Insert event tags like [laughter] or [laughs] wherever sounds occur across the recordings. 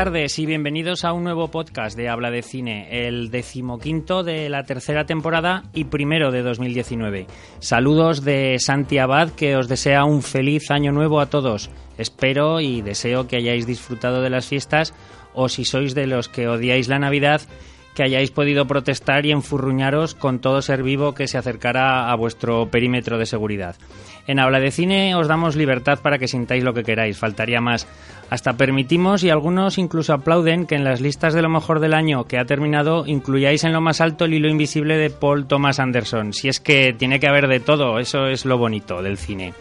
Tardes y bienvenidos a un nuevo podcast de Habla de Cine, el decimoquinto de la tercera temporada y primero de 2019. Saludos de Santi Abad que os desea un feliz año nuevo a todos. Espero y deseo que hayáis disfrutado de las fiestas o si sois de los que odiáis la Navidad, que hayáis podido protestar y enfurruñaros con todo ser vivo que se acercara a vuestro perímetro de seguridad. En Habla de Cine os damos libertad para que sintáis lo que queráis, faltaría más. Hasta permitimos y algunos incluso aplauden que en las listas de lo mejor del año que ha terminado incluyáis en lo más alto el hilo invisible de Paul Thomas Anderson. Si es que tiene que haber de todo, eso es lo bonito del cine.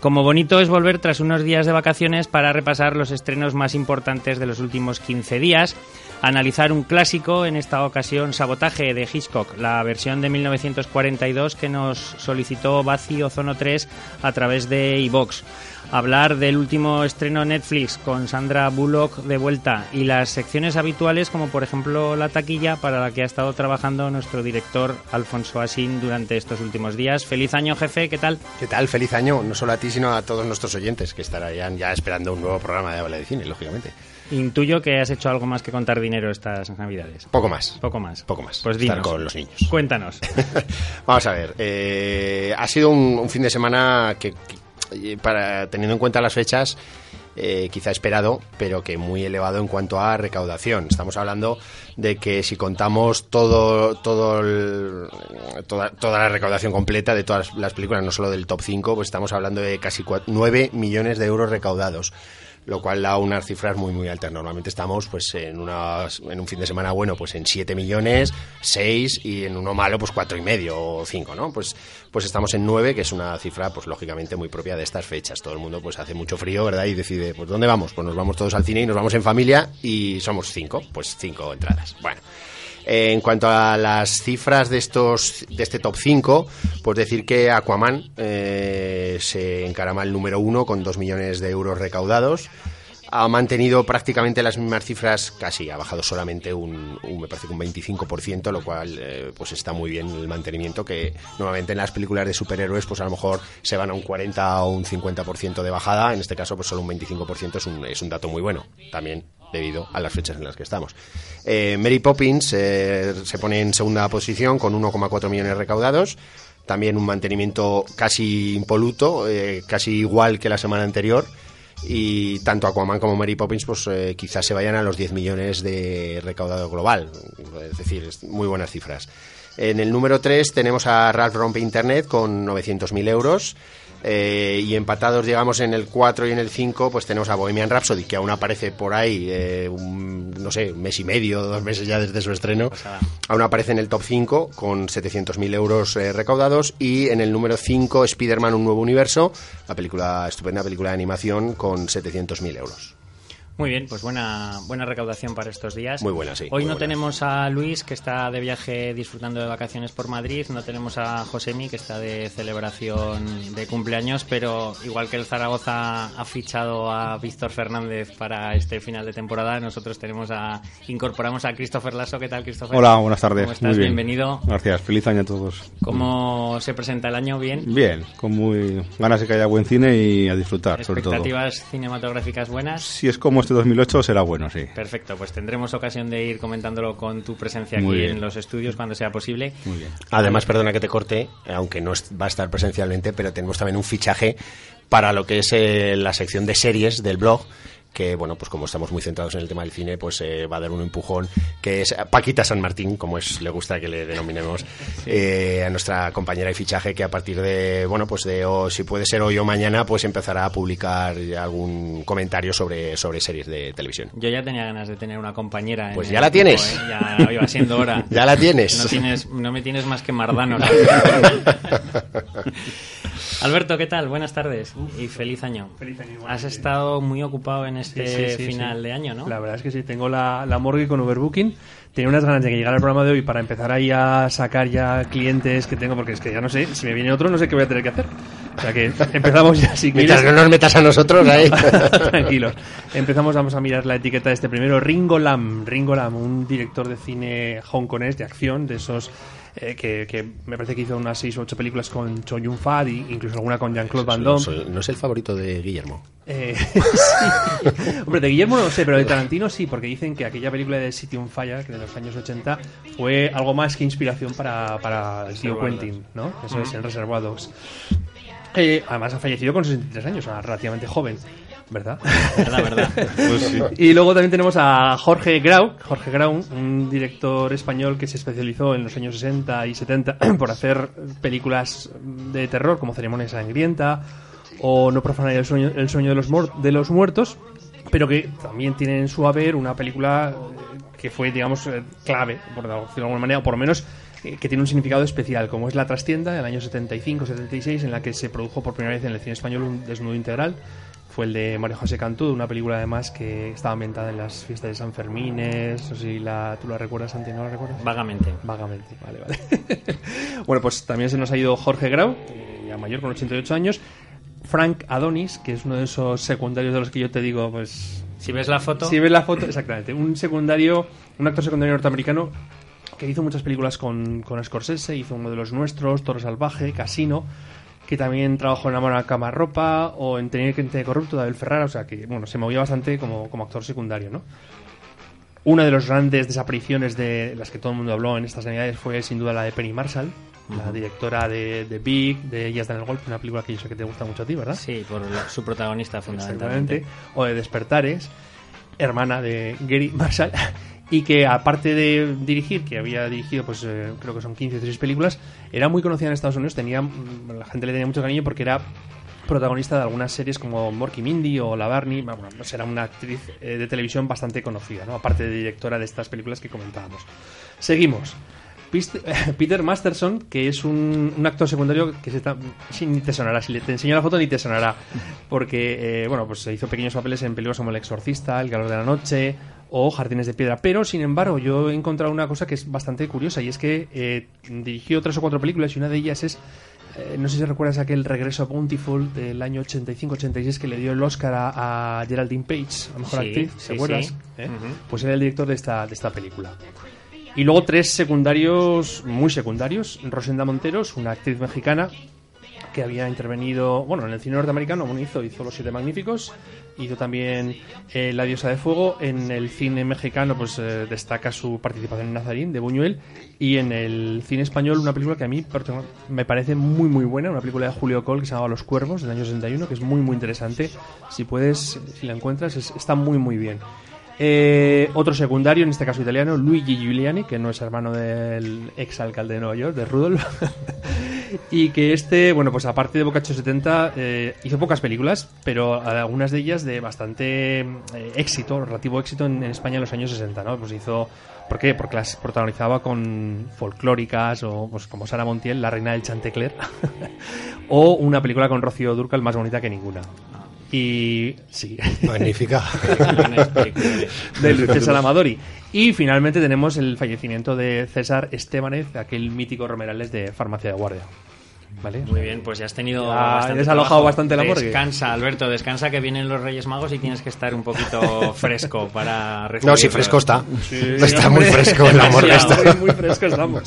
Como bonito es volver tras unos días de vacaciones para repasar los estrenos más importantes de los últimos 15 días, analizar un clásico, en esta ocasión Sabotaje de Hitchcock, la versión de 1942 que nos solicitó Bazi Ozono 3 a través de iVox. Hablar del último estreno Netflix con Sandra Bullock de vuelta y las secciones habituales como por ejemplo la taquilla para la que ha estado trabajando nuestro director Alfonso Asín durante estos últimos días. Feliz año jefe, ¿qué tal? ¿Qué tal? Feliz año, no solo a ti sino a todos nuestros oyentes que estarán ya esperando un nuevo programa de Habla de Cine, lógicamente. Intuyo que has hecho algo más que contar dinero estas navidades. Poco más. Poco más. Poco más. Pues dinos. Estar con los niños. Cuéntanos. [laughs] Vamos a ver. eh, ha sido un, un fin de semana que, que, para teniendo en cuenta las fechas, eh, quizá esperado, pero que muy elevado en cuanto a recaudación. Estamos hablando de que si contamos todo, todo el- toda, toda la recaudación completa de todas las películas, no solo del top 5, pues estamos hablando de casi 9 millones de euros recaudados lo cual da unas cifras muy muy altas. Normalmente estamos pues en unas, en un fin de semana bueno pues en 7 millones, 6 y en uno malo pues cuatro y medio o 5, ¿no? Pues pues estamos en 9, que es una cifra pues lógicamente muy propia de estas fechas. Todo el mundo pues hace mucho frío, ¿verdad? Y decide, pues ¿dónde vamos? Pues nos vamos todos al cine y nos vamos en familia y somos 5, pues 5 entradas. Bueno, eh, en cuanto a las cifras de estos de este top 5, pues decir que Aquaman eh, se encarama el número uno con 2 millones de euros recaudados. Ha mantenido prácticamente las mismas cifras, casi ha bajado solamente un, un- me parece que un 25%, lo cual eh, pues está muy bien el mantenimiento, que normalmente en las películas de superhéroes pues a lo mejor se van a un 40 o un 50% de bajada, en este caso pues solo un 25% es un, es un dato muy bueno. También debido a las fechas en las que estamos. Eh, Mary Poppins eh, se pone en segunda posición con 1,4 millones recaudados. También un mantenimiento casi impoluto, eh, casi igual que la semana anterior. Y tanto Aquaman como Mary Poppins, pues quizás se vayan a los 10 millones de recaudado global. Es decir, muy buenas cifras. En el número 3 tenemos a Ralph Rompe Internet con 900.000 euros. Eh, y empatados, digamos, en el 4 y en el 5, pues tenemos a Bohemian Rhapsody, que aún aparece por ahí, eh, un, no sé, un mes y medio, dos meses ya desde su estreno. Aún aparece en el top 5 con 700.000 euros eh, recaudados. Y en el número 5, Spider-Man, un nuevo universo, la película, estupenda película de animación con 700.000 euros. Muy bien, pues buena, buena recaudación para estos días. Muy buena, sí, Hoy no buena. tenemos a Luis, que está de viaje disfrutando de vacaciones por Madrid. No tenemos a Josemi, que está de celebración de cumpleaños. Pero igual que el Zaragoza ha fichado a Víctor Fernández para este final de temporada, nosotros tenemos a incorporamos a Christopher Lasso. ¿Qué tal, Christopher? Hola, buenas tardes. ¿Cómo estás? Muy bien. Bienvenido. Gracias, feliz año a todos. ¿Cómo se presenta el año? Bien. Bien, con muy ganas de que haya buen cine y a disfrutar, sobre todo. ¿Expectativas cinematográficas buenas? Si es como este 2008, será bueno, sí. Perfecto, pues tendremos ocasión de ir comentándolo con tu presencia Muy aquí bien. en los estudios cuando sea posible. Muy bien. Además, perdona que te corte, aunque no es- va a estar presencialmente, pero tenemos también un fichaje para lo que es eh, la sección de series del blog que bueno pues como estamos muy centrados en el tema del cine pues eh, va a dar un empujón que es Paquita San Martín como es le gusta que le denominemos eh, a nuestra compañera de fichaje que a partir de bueno pues de o si puede ser hoy o mañana pues empezará a publicar algún comentario sobre sobre series de televisión Yo ya tenía ganas de tener una compañera. en Pues ya la equipo, tienes. ¿eh? Ya iba siendo hora. [laughs] ya la tienes No, tienes, no me tienes más que Mardano. [laughs] [laughs] Alberto, ¿qué tal? Buenas tardes y feliz año. Feliz año igualmente. Has estado muy ocupado en este Sí, sí, sí, final sí. de año, ¿no? La verdad es que sí, tengo la, la morgue con Overbooking. Tenía unas ganas de que llegara el programa de hoy para empezar ahí a sacar ya clientes que tengo, porque es que ya no sé, si me viene otro no sé qué voy a tener que hacer. O sea que [laughs] empezamos ya, si mientras quieres. no nos metas a nosotros ahí [laughs] Tranquilos. Empezamos, vamos a mirar la etiqueta de este primero. Ringo Lam. Ringo Lam, un director de cine hongkonés de acción, de esos eh, que, que me parece que hizo unas 6 o 8 películas con Cho Yun Fat, y incluso alguna con Jean-Claude Van Damme. no es el favorito de Guillermo Eh, [laughs] sí. Hombre, de Guillermo no lo sé, pero de Tarantino sí, porque dicen que aquella película de City on Fire, que de los años 80, fue algo más que inspiración para, para el tío Quentin, ¿no? Eso es, en Reservoir Dogs. Eh, además ha fallecido con 63 años, o sea, relativamente joven. ¿Verdad? Verdad, verdad. Pues sí. Y luego también tenemos a Jorge Grau, Jorge Grau, un director español que se especializó en los años 60 y 70 [clears throat] por hacer películas de terror como Ceremonia Sangrienta o No profanar el sueño, el sueño de, los de los muertos, pero que también tiene en su haber una película eh, que fue, digamos, eh, clave, por decirlo de alguna manera, o por lo menos eh, que tiene un significado especial, como es La Trastienda, del año 75-76, en la que se produjo por primera vez en el cine español un desnudo integral. Fue el de Mario José Cantú, una película además que estaba ambientada en las fiestas de San Fermín. No sé si la, tú la recuerdas, Santi, ¿no la recuerdas? Vagamente. Vagamente, vale, vale. [laughs] bueno, pues también se nos ha ido Jorge Grau, eh, ya mayor, con 88 años. Frank Adonis, que es uno de esos secundarios de los que yo te digo, pues Si ves la foto, si ves la foto, exactamente. Un secundario, un actor secundario norteamericano que hizo muchas películas con, con Scorsese, hizo uno de los nuestros, Toro Salvaje, Casino, que también trabajó en Amor a Cama Ropa o en Tener Gente Corrupto de Abel Ferrara, o sea que, bueno, se movía bastante como, como actor secundario, ¿no? Una de las grandes desapariciones de las que todo el mundo habló en estas navidades fue sin duda la de Penny Marshall, la directora de, de Big, de Ellas dan el golpe, una película que yo sé que te gusta mucho a ti, ¿verdad? sí, por la- su protagonista fundamentalmente. O de Despertares, hermana de Gary Marshall, y que aparte de dirigir, que había dirigido, pues eh, creo que son 15 o 16 películas, era muy conocida en Estados Unidos, tenía, mm, la gente le tenía mucho cariño porque era protagonista de algunas series como Morky Mindy o La Barney, bueno, pues era una actriz eh, de televisión bastante conocida, ¿no? aparte de directora de estas películas que comentábamos. Seguimos. [laughs] Peter Masterson, que es un, un actor secundario que se está, sí, ni te sonará, si le- te enseño la foto ni te sonará, porque eh, bueno, pues se hizo pequeños papeles en películas como El Exorcista, El Calor de la Noche o Jardines de Piedra, pero sin embargo yo he encontrado una cosa que es bastante curiosa y es que eh, dirigió tres o cuatro películas y una de ellas es eh, no sé si recuerdas aquel regreso a Bountiful del año 85-86 que le dio el Oscar a, a Geraldine Page, a mejor Sí, actriz, sí, ¿te acuerdas? sí. ¿Eh? Ujú. Pues era el director de esta, de esta película. Y luego tres secundarios, muy secundarios. Rosenda Monteros, una actriz mexicana que había intervenido, bueno, en el cine norteamericano, bueno, hizo, Los Siete Magníficos, hizo también eh, La Diosa de Fuego, en el cine mexicano pues eh, destaca su participación en Nazarín, de Buñuel, y en el cine español una película que a mí me parece muy muy buena, una película de Julio Col que se llama Los Cuervos, del año 61, que es muy muy interesante, si puedes, si la encuentras, es- está muy muy bien. Eh, otro secundario, en este caso italiano, Luigi Giuliani, que no es hermano del ex alcalde de Nueva York, de Rudolf. [laughs] y que este, bueno, pues aparte de Bocacho 70, eh, hizo pocas películas, pero algunas de ellas de bastante eh, éxito, relativo éxito en, en España en los años 60, ¿no? Pues hizo. ¿Por qué? Porque las protagonizaba con folclóricas o pues como Sara Montiel, la reina del Chantecler, [laughs] o una película con Rocío Durcal más bonita que ninguna. Y sí, Magnífica. [laughs] De César Amadori. Y finalmente tenemos el fallecimiento de César Estebanez, aquel mítico Romerales de Farmacia de Guardia. ¿Vale? Muy bien, pues ya has tenido Ya bastante desalojado trabajo. bastante la morgue. Descansa, Alberto, descansa que vienen los Reyes Magos y tienes que estar un poquito [laughs] fresco para recibir. No, sí, fresco está. Sí, [laughs] está hombre. muy fresco en la morgue. Está. Muy, muy fresco estamos.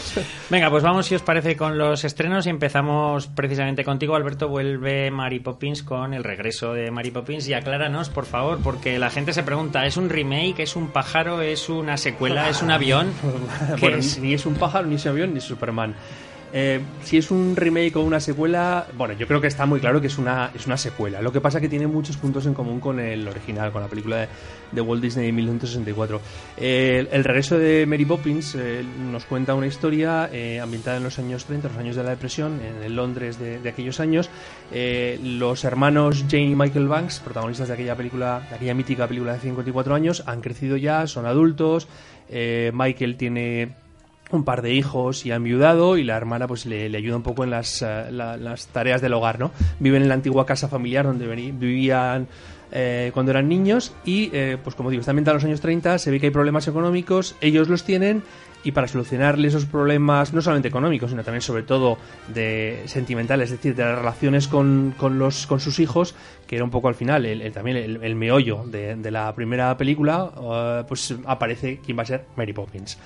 [laughs] Venga, pues vamos si os parece con los estrenos y empezamos precisamente contigo, Alberto. Vuelve Mary Poppins con el regreso de Mary Poppins y acláranos, por favor, porque la gente se pregunta, ¿es un remake, es un pájaro, es una secuela, es un avión? ¿Qué Bueno, es? ni es un pájaro, ni es un avión, ni es Superman. Eh, si es un remake o una secuela, bueno, yo creo que está muy claro que es una, es una secuela. Lo que pasa es que tiene muchos puntos en común con el original, con la película de, Walt Disney de 1964. Eh, el, regreso de Mary Poppins eh, nos cuenta una historia eh, ambientada en los años 30, los años de la depresión, en el Londres de, aquellos años. Eh, los hermanos Jane y Michael Banks, protagonistas de aquella película, de aquella mítica película de 54 años, han crecido ya, son adultos. Michael tiene un par de hijos y ha enviudado y la hermana pues le, ayuda un poco en las, eh, la- las tareas del hogar, ¿no? Viven en la antigua casa familiar donde vivían eh, cuando eran niños y eh, pues como digo, está ambientada en los años 30, se ve que hay problemas económicos, ellos los tienen y para solucionarle esos problemas, no solamente económicos, sino también sobre todo de sentimentales, es decir, de las relaciones con, con los, con sus hijos, que era un poco al final el, también el, meollo de, de la primera película, eh, pues aparece quien va a ser Mary Poppins.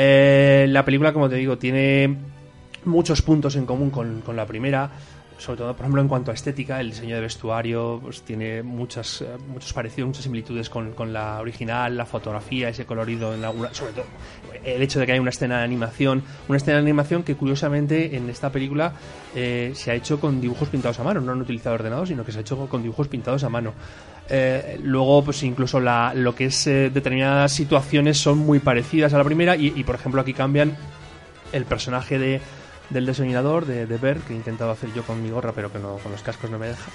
Eh, la película, como te digo, tiene muchos puntos en común con, con la primera. sobre todo, por ejemplo, en cuanto a estética, el diseño de vestuario pues, tiene muchas, eh, muchos parecidos, muchas similitudes con, con la original, la fotografía, ese colorido en la sobre todo el hecho de que hay una escena de animación, una escena de animación que curiosamente en esta película eh, se ha hecho con dibujos pintados a mano, no han utilizado ordenados, sino que se ha hecho con dibujos pintados a mano. Eh, luego, pues incluso la, lo que es eh, determinadas situaciones son muy parecidas a la primera y, por ejemplo aquí cambian el personaje de del diseñador de, de que he intentado hacer yo con mi gorra, pero que no, con los cascos no me deja.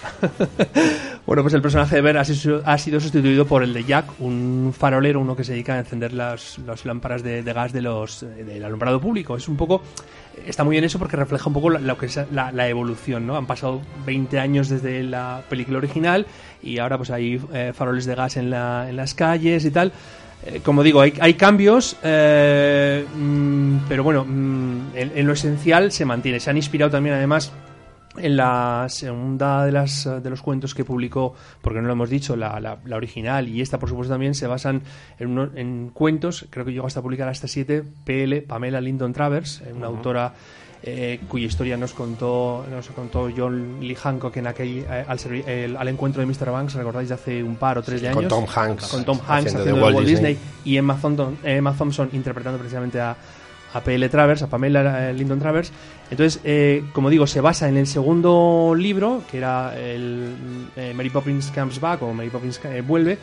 [laughs] bueno, pues el personaje de Ver ha sido, ha sido, sustituido por el de Jack, un farolero, uno que se dedica a encender las, las lámparas de, de, gas de los, del alumbrado público. Es un poco. Está muy bien eso porque refleja un poco lo que es la, evolución, ¿no? Han pasado 20 años desde la película original y ahora pues hay eh, faroles de gas en, la, en las calles y tal. Eh, como digo, hay, hay cambios, eh, mmm, pero bueno, en, en, lo esencial se mantiene. Se han inspirado también, además, en la segunda de, las, de los cuentos que publicó, porque no lo hemos dicho, la, la, la original y esta, por supuesto, también se basan en, uno, en cuentos, creo que llegó hasta publicar hasta siete, PL, Pamela Lyndon Travers, una uh -huh. autora eh, cuya historia nos contó nos contó John Lee Hancock en aquel eh, al, el, al, encuentro de Mr. Banks, recordáis de hace un par o tres sí, de años. Con Tom Hanks. Con Tom Hanks haciendo, haciendo de Walt. Disney. y Emma Thompson, Emma Thompson interpretando precisamente a, a PL Travers, a Pamela eh, Lyndon Travers. Entonces, eh, como digo, se basa en el segundo libro, que era el eh, Mary Poppins Comes Back o Mary Poppins Vuelve.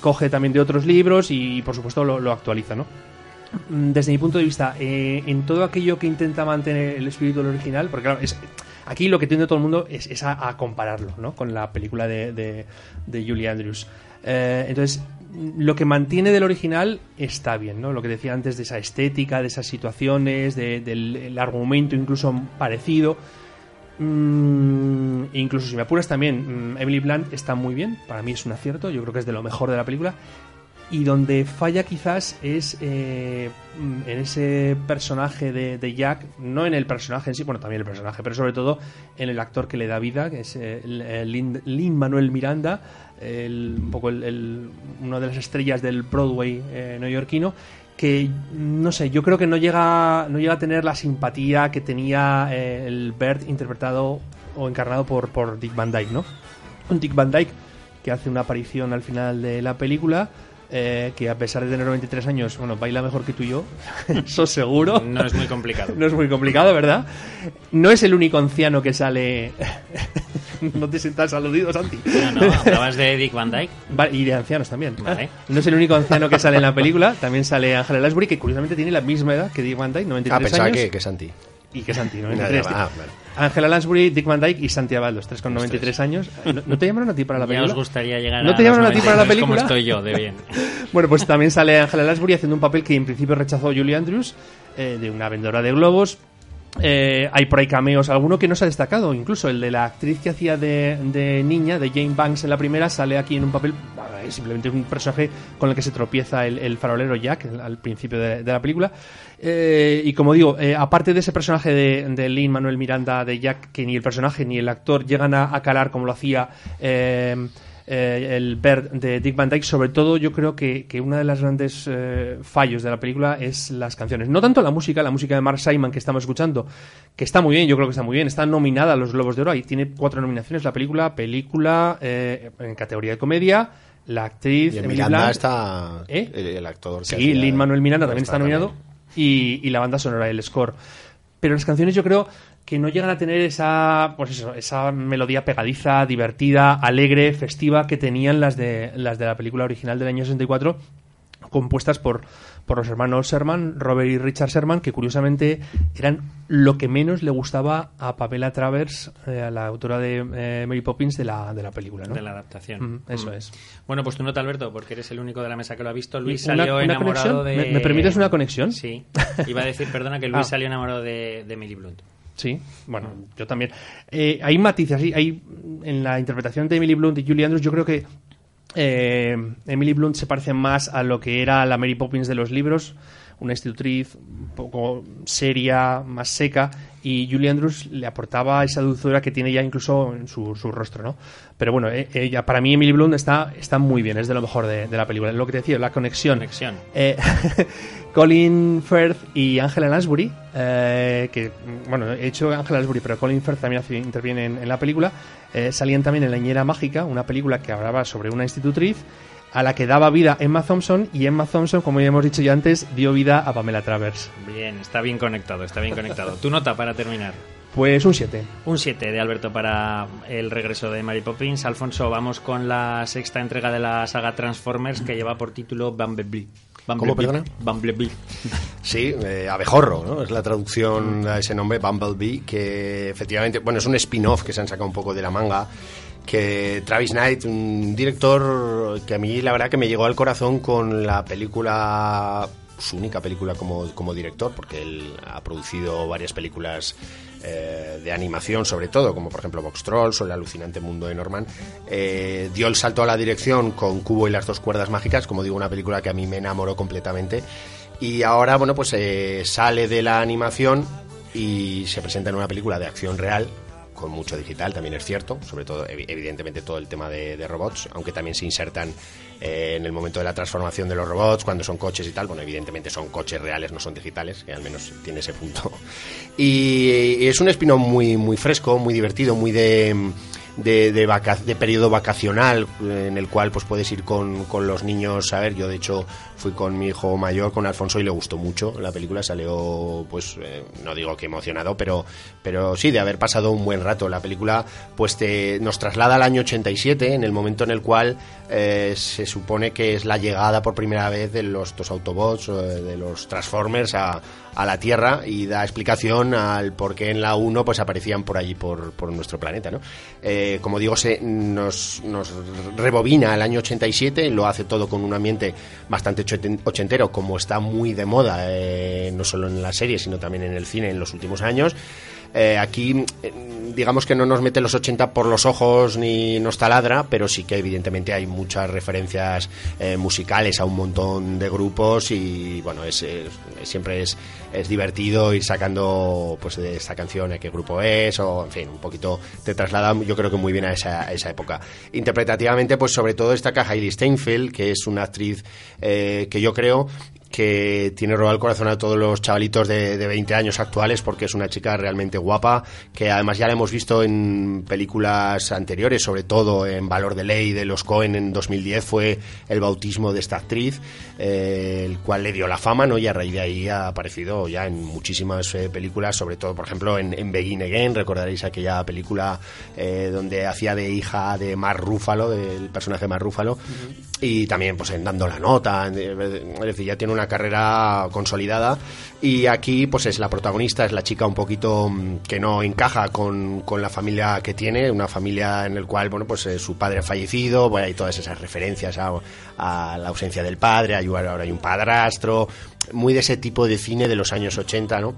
coge también de otros libros y, por supuesto, lo, actualiza, ¿no? desde mi punto de vista, en todo aquello que intenta mantener el espíritu del original, porque claro, es, aquí lo que tiende todo el mundo es, a, compararlo ¿no? con la película de, de, de Julie Andrews. Entonces, lo que mantiene del original está bien, ¿no? Lo que decía antes de esa estética, de esas situaciones, de, del argumento incluso parecido. Mm, incluso si me apuras también, mm, Emily Blunt está muy bien, para mí es un acierto, yo creo que es de lo mejor de la película y donde falla quizás es eh, en ese personaje de, de, Jack, no en el personaje en sí, bueno, también el personaje, pero sobre todo en el actor que le da vida, que es eh, Lin, Lin, Manuel Miranda, el, un poco el, el, uno de las estrellas del Broadway eh, neoyorquino, que no sé, yo creo que no llega, no llega a tener la simpatía que tenía eh, el Bert interpretado o encarnado por, por Dick Van Dyke, ¿no? Un Dick Van Dyke que hace una aparición al final de la película eh, que a pesar de tener 23 años, bueno, baila mejor que tú y yo, [laughs] eso seguro. No es muy complicado. no es muy complicado, ¿verdad? No es el único anciano que sale... [laughs] no te sientas aludido, Santi. No, no, hablabas de Dick Van Dyke. Y de ancianos también. Vale. No es el único anciano que sale en la película, también sale Angela Lansbury, que curiosamente tiene la misma edad que Dick Van Dyke, 93 ah, pensaba años. Que, que Santi. Y que Santi, 93. ah, vale. Angela Lansbury, Dick Van Dyke y Santi Abad, los tres con 93 años. ¿No, ¿No, te llamaron a ti para la película? Ya os gustaría llegar ¿No te llamaron a, a ti para la película? como estoy yo, de bien. [laughs] bueno, pues también sale Angela Lansbury haciendo un papel que en principio rechazó Julie Andrews, eh, de una vendedora de globos. Eh, hay por ahí cameos, alguno que no se ha destacado, incluso el de la actriz que hacía de, de niña, de Jane Banks en la primera, sale aquí en un papel, simplemente un personaje con el que se tropieza el, el farolero Jack al principio de, de la película. Eh, y como digo, eh, aparte de ese personaje de, de Lin Manuel Miranda de Jack, que ni el personaje ni el actor llegan a, a calar como lo hacía eh, eh, el Bert de Dick Van Dyke, sobre todo yo creo que, que una de las grandes eh, fallos de la película es las canciones. No tanto la música, la música de Mark Simon que estamos escuchando, que está muy bien, yo creo que está muy bien, está nominada a los Globos de Oro y tiene cuatro nominaciones la película, película eh, en categoría de comedia, la actriz y en Miranda Blunt, está ¿Eh? el, el, actor sí, Lin Manuel Miranda también está nominado y, la banda sonora el score. Pero las canciones yo creo que no llegan a tener esa pues eso, esa melodía pegadiza, divertida, alegre, festiva que tenían las de las de la película original del año 64 compuestas por, por los hermanos Sherman, Robert y Richard Sherman, que curiosamente eran lo que menos le gustaba a Pamela Travers, eh, a la autora de eh, Mary Poppins de la, de la película. ¿no? De la adaptación. Mm, eso mm. es. Bueno, pues tú nota, Alberto, porque eres el único de la mesa que lo ha visto. Luis una, salió una enamorado conexión? de. ¿Me, ¿Me, permites una conexión? Sí. Iba a decir, perdona, que Luis ah. salió enamorado de, de Emily Blunt. Sí, bueno, yo también. Eh, hay matices, hay, hay, en la interpretación de Emily Blunt y Julie Andrews, yo creo que eh, Emily Blunt se parece más a lo que era la Mary Poppins de los libros, una institutriz un poco seria, más seca, y Julie Andrews le aportaba esa dulzura que tiene ya incluso en su, su rostro, ¿no? Pero bueno, eh, ella, para mí Emily Blunt está, está muy bien, es de lo mejor de, de la película. Lo que te decía, la conexión. Conexión. Eh, [laughs] Colin Firth y Angela Lansbury, eh, que, bueno, he hecho Angela Lansbury, pero Colin Firth también hace- interviene en, en la película, eh, salían también en La Niñera Mágica, una película que hablaba sobre una institutriz a la que daba vida Emma Thompson, y Emma Thompson, como ya hemos dicho ya antes, dio vida a Pamela Travers. Bien, está bien conectado, está bien conectado. Tu nota para terminar. Pues un 7. Un 7 de Alberto para el regreso de Mary Poppins. Alfonso, vamos con la sexta entrega de la saga Transformers que lleva por título Bumblebee. ¿Cómo, perdona? Bumblebee. Sí, eh, abejorro, ¿no? Es la traducción a ese nombre, Bumblebee, que efectivamente, bueno, es un spin-off que se han sacado un poco de la manga, que Travis Knight, un director que a mí la verdad que me llegó al corazón con la película, su única película como, como director, porque él ha producido varias películas eh, de animación sobre todo, como por ejemplo Box Trolls o El alucinante mundo de Norman, eh, dio el salto a la dirección con Cubo y las dos cuerdas mágicas, como digo, una película que a mí me enamoró completamente. Y ahora, bueno, pues eh, sale de la animación y se presenta en una película de acción real, con mucho digital, también es cierto, sobre todo, evi- evidentemente, todo el tema de, robots, aunque también se insertan eh, en el momento de la transformación de los robots, cuando son coches y tal, bueno, evidentemente son coches reales, no son digitales, que al menos tiene ese punto. [laughs] Y, y es un espino muy, muy fresco, muy divertido, muy de de, de, vaca- de periodo vacacional eh, en el cual pues puedes ir con, con los niños. A ver yo de hecho fui con mi hijo mayor con Alfonso y le gustó mucho la película. Salió pues eh, no digo que emocionado pero pero sí de haber pasado un buen rato. La película pues te, nos traslada al año 87 en el momento en el cual eh, se supone que es la llegada por primera vez de los dos Autobots de los Transformers a, a la Tierra y da explicación al por qué en la 1 pues aparecían por allí por, por nuestro planeta ¿no? Eh, como digo se nos, nos rebobina al año 87 lo hace todo con un ambiente bastante ochen- ochentero como está muy de moda eh, no solo en la serie sino también en el cine en los últimos años eh, aquí, eh, digamos que no nos mete los 80 por los ojos ni nos taladra, pero sí que evidentemente hay muchas referencias eh, musicales a un montón de grupos y bueno, es, siempre es, es divertido ir sacando pues de esta canción a qué grupo es o en fin, un poquito te traslada yo creo que muy bien a esa, esa época. Interpretativamente, pues sobre todo destaca Heidi Steinfeld, que es una actriz que yo creo que tiene robado el corazón a todos los chavalitos de, de 20 años actuales porque es una chica realmente guapa, que además ya la hemos visto en películas anteriores, sobre todo en Valor de Ley de los Cohen en 2010 fue el bautismo de esta actriz, eh, el cual le dio la fama, ¿no? Y a raíz de ahí ha aparecido ya en muchísimas eh, películas, sobre todo, por ejemplo, en, en Begin Again, recordaréis aquella película eh, donde hacía de hija de Mark Ruffalo, del personaje de Mark Ruffalo, y también pues en Dando la Nota, en- es decir, ya tiene una carrera consolidada y aquí pues es la protagonista, es la chica un poquito mm, que no encaja con, con la familia que tiene, una familia en el cual, bueno, pues eh, su padre ha fallecido, bueno, hay todas esas referencias a, a la ausencia del padre, hay, ahora hay un padrastro, muy de ese tipo de cine de los años 80, ¿no?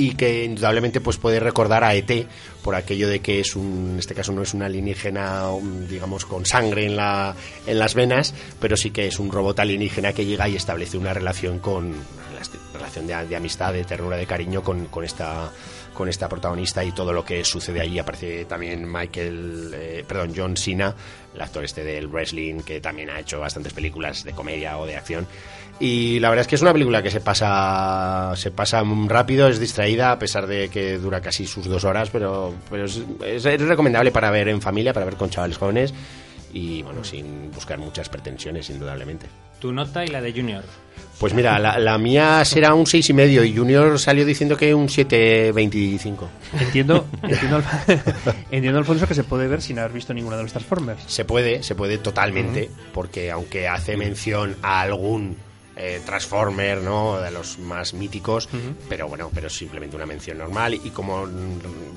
Y que indudablemente pues puede recordar a ET por aquello de que es un en este caso no es un alienígena um, digamos con sangre en la en las venas pero sí que es un robot alienígena que llega y establece una relación con relación de, de amistad de ternura de cariño con, con esta con esta protagonista y todo lo que sucede ahí. Aparece también Michael eh, perdón John Cena el actor este del wrestling que también ha hecho bastantes películas de comedia o de acción y la verdad es que es una película que se pasa se pasa rápido, es distraída a pesar de que dura casi sus dos horas, pero, pero es, es- es recomendable para ver en familia, para ver con chavales jóvenes y bueno, sin buscar muchas pretensiones, indudablemente. Tu nota y la de Junior. Pues mira, la, la mía será un seis y medio y Junior salió diciendo que un 7.25. Entiendo, [laughs] entiendo, [laughs] entiendo, Alfonso, que se puede ver sin haber visto ninguna de los Transformers. Se puede, se puede totalmente, porque aunque hace mención a algún eh, Transformer, ¿no? De los más míticos, pero bueno, pero es simplemente una mención normal y como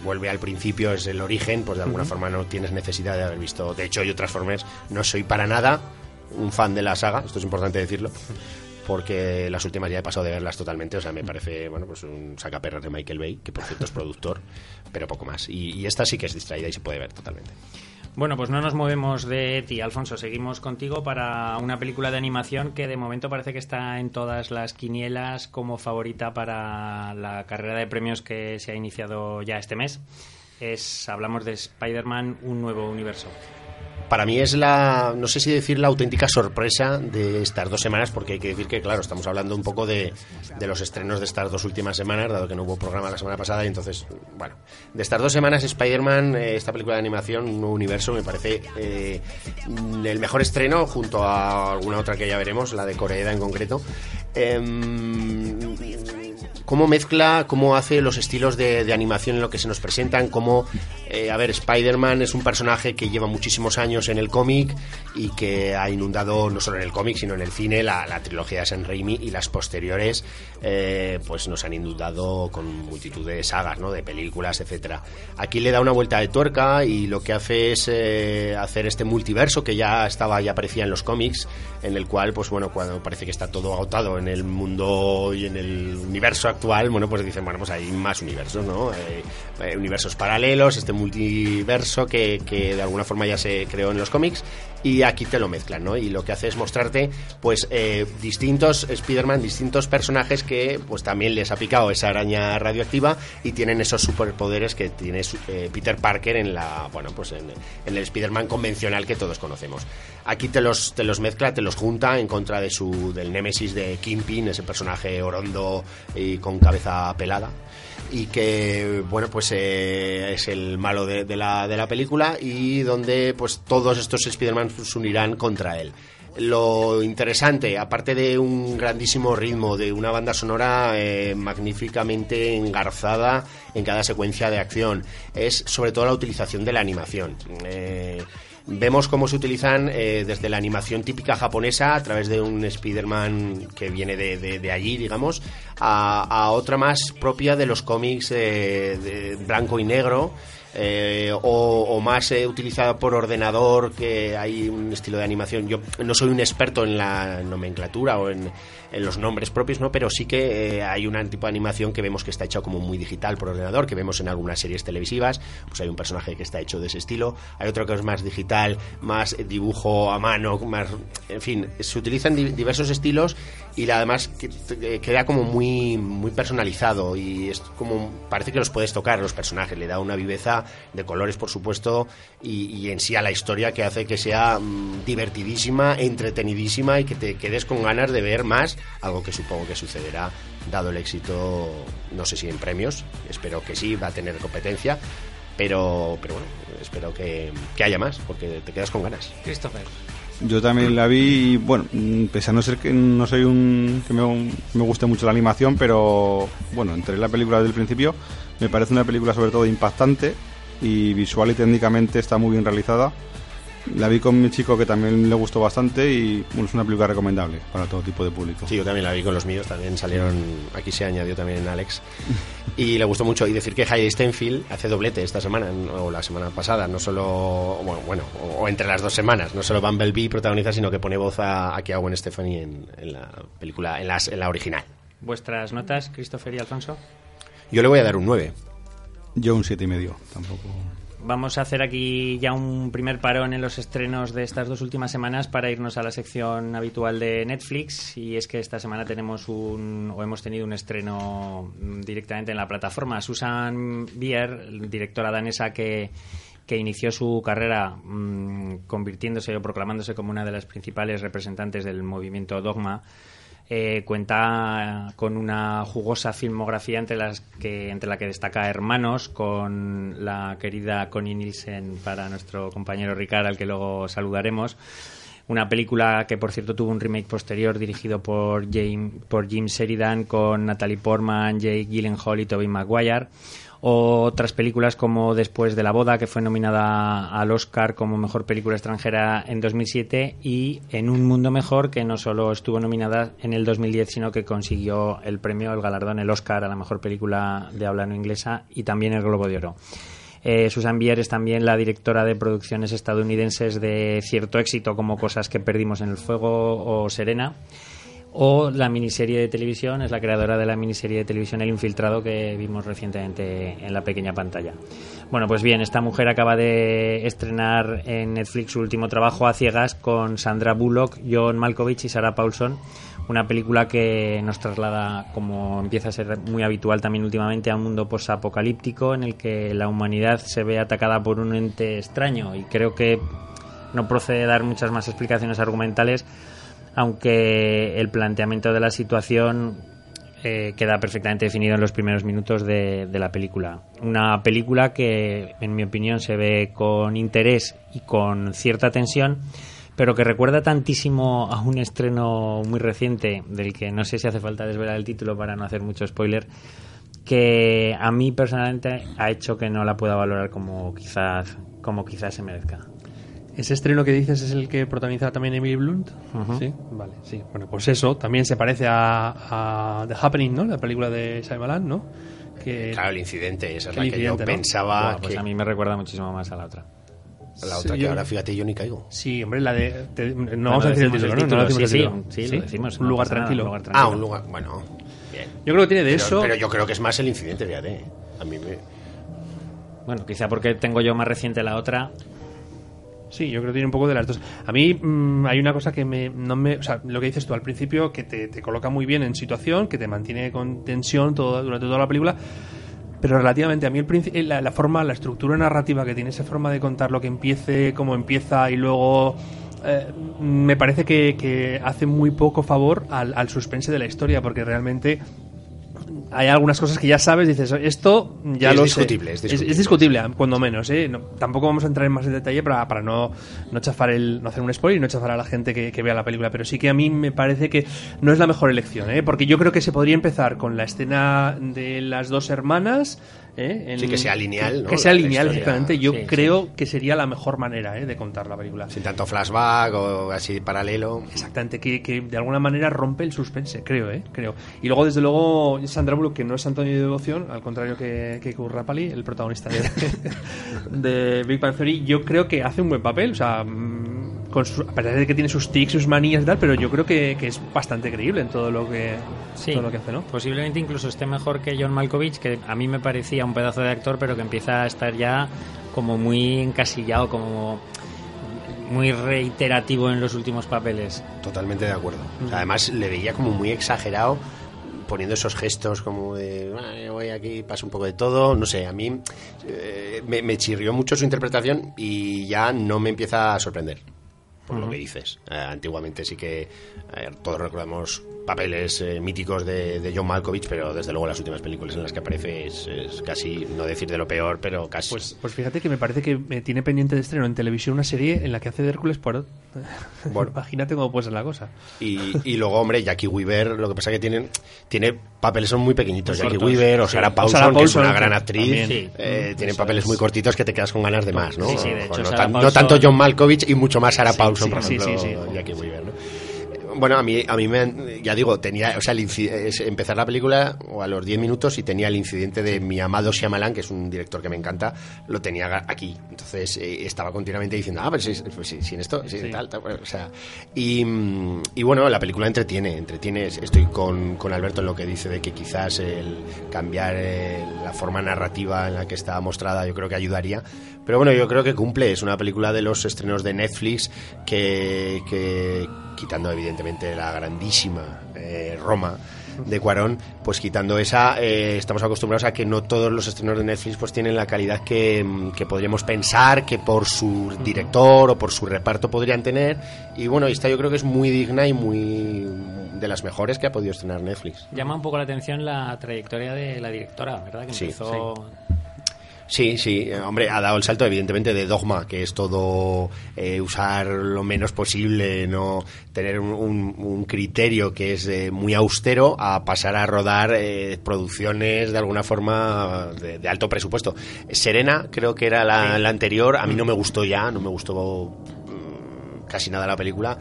vuelve al principio, es el origen, pues de alguna forma no tienes necesidad de haber visto. De hecho, yo Transformers no soy para nada un fan de la saga, esto es importante decirlo. Porque las últimas ya he pasado de verlas totalmente, o sea, me parece, bueno, pues un sacaperras de Michael Bay, que por cierto es productor, pero poco más. Y, y esta sí que es distraída y se puede ver totalmente. Bueno, pues no nos movemos de ti, Alfonso. Seguimos contigo para una película de animación que de momento parece que está en todas las quinielas como favorita para la carrera de premios que se ha iniciado ya este mes. Es, hablamos de Spider-Man, un nuevo universo para mí es la, no sé si decir la auténtica sorpresa de estas dos semanas, porque hay que decir que, claro, estamos hablando un poco de, de los estrenos de estas dos últimas semanas, dado que no hubo programa la semana pasada, y entonces, bueno, de estas dos semanas, Spider-Man, eh, esta película de animación, un nuevo universo, me parece eh, el mejor estreno, junto a alguna otra que ya veremos, la de Corea en concreto. Em, cómo mezcla, cómo hace los estilos de, animación en lo que se nos presentan, cómo, eh, a ver, Spider-Man es un personaje que lleva muchísimos años en el cómic y que ha inundado no solo en el cómic, sino en el cine, la, trilogía de San Raimi y las posteriores, eh, pues nos han inundado con multitud de sagas, ¿no? De películas, etcétera. Aquí le da una vuelta de tuerca y lo que hace es eh, hacer este multiverso que ya estaba, ya aparecía en los cómics, en el cual, pues bueno, cuando parece que está todo agotado en el mundo y en el universo actual, bueno, pues dicen, bueno, pues hay más universos, ¿no? Eh, universos paralelos, este multiverso que, que, de alguna forma ya se creó en los cómics y aquí te lo mezclan, ¿no? Y lo que hace es mostrarte, pues, eh, distintos Spider-Man, distintos personajes que, pues, también les ha picado esa araña radioactiva y tienen esos superpoderes que tiene Peter Parker en la, bueno, pues en, en el Spider-Man convencional que todos conocemos. Aquí te los, te los mezcla, te los junta en contra de su, del némesis de Kingpin, ese personaje orondo y con cabeza pelada y que bueno pues eh, es el malo de, la, de la película y donde pues todos estos Spider-Man se unirán contra él lo interesante, aparte de un grandísimo ritmo, de una banda sonora eh, magníficamente engarzada en cada secuencia de acción, es sobre todo la utilización de la animación. Eh, vemos cómo se utilizan eh, desde la animación típica japonesa a través de un Spider-Man que viene de, allí, digamos, a, otra más propia de los cómics de blanco y negro. Eh, o, más utilizada por ordenador, que hay un estilo de animación. Yo no soy un experto en la nomenclatura o en los nombres propios, ¿no? Pero sí que eh, hay un tipo de animación que vemos que está hecha como muy digital por ordenador, que vemos en algunas series televisivas, pues hay un personaje que está hecho de ese estilo, hay otro que es más digital, más dibujo a mano, más, en fin, se utilizan diversos estilos y además queda como muy muy personalizado y es como parece que los puedes tocar los personajes, le da una viveza de colores, por supuesto, y, en sí a la historia que hace que sea mm, divertidísima, entretenidísima y que te quedes con ganas de ver más algo que supongo que sucederá dado el éxito, no sé si en premios, espero que sí, va a tener competencia, pero, pero bueno, espero que, que haya más, porque te quedas con ganas. Christopher. Yo también la vi, bueno, pese a no ser que no soy un que me, me guste mucho la animación, pero bueno, entre la película desde el principio, me parece una película sobre todo impactante y visual y técnicamente está muy bien realizada la vi con mi chico que también le gustó bastante y es una película recomendable para todo tipo de público. Sí, yo también la vi con los míos, también salieron, aquí se añadió también Alex [laughs] y le gustó mucho. Y decir que Hayes Stenfield hace doblete esta semana o la semana pasada, no solo, bueno, bueno o, entre las dos semanas, no solo Bumblebee protagoniza, sino que pone voz a, a Gwen Stephanie en, en, la película, en, las, en la original. ¿Vuestras notas, Christopher y Alfonso? Yo le voy a dar un 9. Yo un siete y medio, tampoco vamos a hacer aquí ya un primer parón en los estrenos de estas dos últimas semanas para irnos a la sección habitual de Netflix. Y es que esta semana tenemos un o hemos tenido un estreno mm, directamente en la plataforma. Susan Bier, directora danesa que que inició su carrera mm, convirtiéndose o proclamándose como una de las principales representantes del movimiento Dogma eh, cuenta con una jugosa filmografía entre las que entre la que destaca Hermanos con la querida Connie Nielsen para nuestro compañero Ricard al que luego saludaremos. Una película que por cierto tuvo un remake posterior dirigido por, James, por Jim Sheridan con Natalie Portman, Jake Gyllenhaal y Tobey Maguire otras películas como Después de la boda, que fue nominada al Oscar como mejor película extranjera en 2007, y En un mundo mejor, que no solo estuvo nominada en el 2010, sino que consiguió el premio, el galardón, el Oscar a la mejor película de habla no inglesa y también el Globo de Oro. Eh, Susan Bier es también la directora de producciones estadounidenses de cierto éxito como Cosas que perdimos en el fuego o Serena o la miniserie de televisión, es la creadora de la miniserie de televisión El Infiltrado que vimos recientemente en la pequeña pantalla. Bueno, pues bien, esta mujer acaba de estrenar en Netflix su último trabajo a ciegas con Sandra Bullock, John Malkovich y Sarah Paulson, una película que nos traslada, como empieza a ser muy habitual también últimamente, a un mundo posapocalíptico en el que la humanidad se ve atacada por un ente extraño y creo que no procede dar muchas más explicaciones argumentales aunque el planteamiento de la situación eh, queda perfectamente definido en los primeros minutos de, la película. Una película que, en mi opinión, se ve con interés y con cierta tensión, pero que recuerda tantísimo a un estreno muy reciente, del que no sé si hace falta desvelar el título para no hacer mucho spoiler, que a mí personalmente ha hecho que no la pueda valorar como quizás, como quizás se merezca. ¿Ese estreno que dices es el que protagoniza también Emily Blunt? Sí, vale, sí. Bueno, pues eso también se parece a, The Happening, ¿no? La película de Shyamalan, ¿no? Que, claro, el incidente, esa es la que yo pensaba pues que... a mí me recuerda muchísimo más a la otra. la otra que ahora, fíjate, yo ni caigo. Sí, hombre, la de... no vamos a decir el título, ¿no? no sí, sí, sí, lo decimos. Un lugar, tranquilo. Ah, un lugar... Bueno, bien. Yo creo que tiene de eso... Pero yo creo que es más el incidente, fíjate. A mí me... Bueno, quizá porque tengo yo más reciente la otra... Sí, yo creo que tiene un poco de las dos. A mí mm, hay una cosa que me, no me. O sea, lo que dices tú al principio, que te, coloca muy bien en situación, que te mantiene con tensión durante toda la película. Pero relativamente a mí el, la, la, forma, la estructura narrativa que tiene, esa forma de contar lo que empiece, cómo empieza y luego eh, me parece que, que, hace muy poco favor al, al, suspense de la historia, porque realmente hay algunas cosas que ya sabes, dices, esto ya es lo discutible, sé. Es discutible, es, discutible cuando menos. ¿eh? tampoco vamos a entrar en más en detalle para, para no, no chafar el, no hacer un spoiler y no chafar a la gente que, que, vea la película, pero sí que a mí me parece que no es la mejor elección, ¿eh? porque yo creo que se podría empezar con la escena de las dos hermanas ¿eh? sí, que sea lineal. Que sea lineal, exactamente. Yo creo que sería la mejor manera ¿eh? de contar la película. Sin tanto flashback o así paralelo. Exactamente, que, que de alguna manera rompe el suspense, creo, ¿eh? Creo. Y luego, desde luego, Sandra Bullock, que no es Antonio de Devoción, al contrario que, que Pali, el protagonista de, [laughs] de Big Bang Theory, yo creo que hace un buen papel. O sea, mm, con a pesar de que tiene sus tics, sus manías y tal, pero yo creo que, que es bastante creíble en todo lo que, todo lo que hace, ¿no? Posiblemente incluso esté mejor que John Malkovich, que a mí me parecía un pedazo de actor, pero que empieza a estar ya como muy encasillado, como muy reiterativo en los últimos papeles. Totalmente de acuerdo. además le veía como muy exagerado poniendo esos gestos como de voy aquí, pasa un poco de todo, no sé, a mí eh, me, chirrió mucho su interpretación y ya no me empieza a sorprender por lo que dices. Eh, antiguamente sí que todos recordamos papeles eh, míticos de, John Malkovich, pero desde luego las últimas películas en las que aparece es, casi, no decir de lo peor, pero casi. Pues, pues fíjate que me parece que me tiene pendiente de estreno en televisión una serie en la que hace de Hércules Poirot. [laughs] Bueno, imagínate cómo puede ser la cosa. Y, luego, hombre, Jackie Weaver, lo que pasa que tienen, tiene papeles son muy pequeñitos. Jackie Weaver o Sarah, Paulson, que es una gran actriz, eh, tienen papeles muy cortitos que te quedas con ganas de más, ¿no? no, tanto John Malkovich y mucho más Sarah Paulson, por ejemplo, Jackie Weaver, ¿no? Bueno, a mí, a mí me, ya digo, tenía, o sea, empezar la película o a los 10 minutos y tenía el incidente de mi amado Shyamalan, que es un director que me encanta, lo tenía aquí. Entonces eh, estaba continuamente diciendo, ah, pero si, pues sin esto, sí. tal, tal, o sea. Y, y, bueno, la película entretiene, entretiene. Estoy con, con, Alberto en lo que dice de que quizás el cambiar eh, la forma narrativa en la que está mostrada, yo creo que ayudaría. Pero bueno, yo creo que cumple. Es una película de los estrenos de Netflix que, que quitando evidentemente la grandísima eh, Roma de Cuarón, pues quitando esa, eh, estamos acostumbrados a que no todos los estrenos de Netflix pues tienen la calidad que, que, podríamos pensar que por su director o por su reparto podrían tener. Y bueno, esta yo creo que es muy digna y muy de las mejores que ha podido estrenar Netflix. Llama un poco la atención la trayectoria de la directora, ¿verdad? Que empezó... Sí, sí, hombre, ha dado el salto evidentemente de dogma, que es todo eh, usar lo menos posible, no tener un, criterio que es eh, muy austero, a pasar a rodar eh, producciones de alguna forma de, alto presupuesto. Serena, creo que era la, la, anterior, a mí no me gustó ya, no me gustó mm, casi nada la película.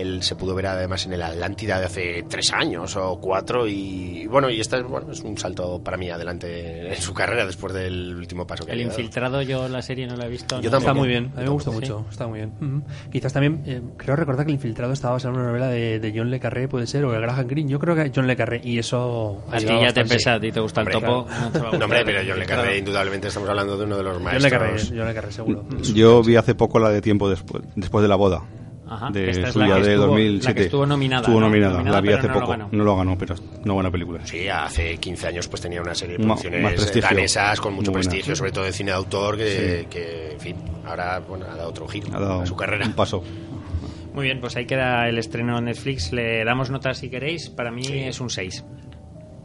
Él se pudo ver además en el Atlántida de hace tres años o cuatro y bueno, y esta bueno, es un salto para mí adelante en su carrera después del último paso que El ha infiltrado yo la serie no la he visto. Yo no-. Está muy bien, a mí me gusta Sí. mucho, está muy bien. Ujú. Quizás también, eh, creo recordar que El Infiltrado estaba basado en una novela de, de John Le Carré, puede ser, o de Graham Greene, yo creo que John Le Carré, y eso... A ti ya te pesa, a ti te gusta el Hombre, topo. claro. no te va No, hombre, pero John Le Carré, Claro. indudablemente estamos hablando de uno de los John Le maestros. Carré, John Le Carré, seguro. Yo vi hace poco la de tiempo después, después de la boda. Ajá, de esta es suya la que de estuvo- 2007. la que estuvo nominada, Estuvo ¿no? nominada, Nominada, la vi hace no lo poco. ganó. No lo ganó, pero es una buena película. Sí, hace 15 años pues tenía una serie de producciones más prestigio. danesas con mucho Muy buena. prestigio, sobre todo de cine de autor, que, que, en fin, ahora bueno, ha dado otro giro Ha dado a su carrera. un paso. Muy bien, pues ahí queda el estreno en Netflix. Le damos notas si queréis. Para mí es un 6.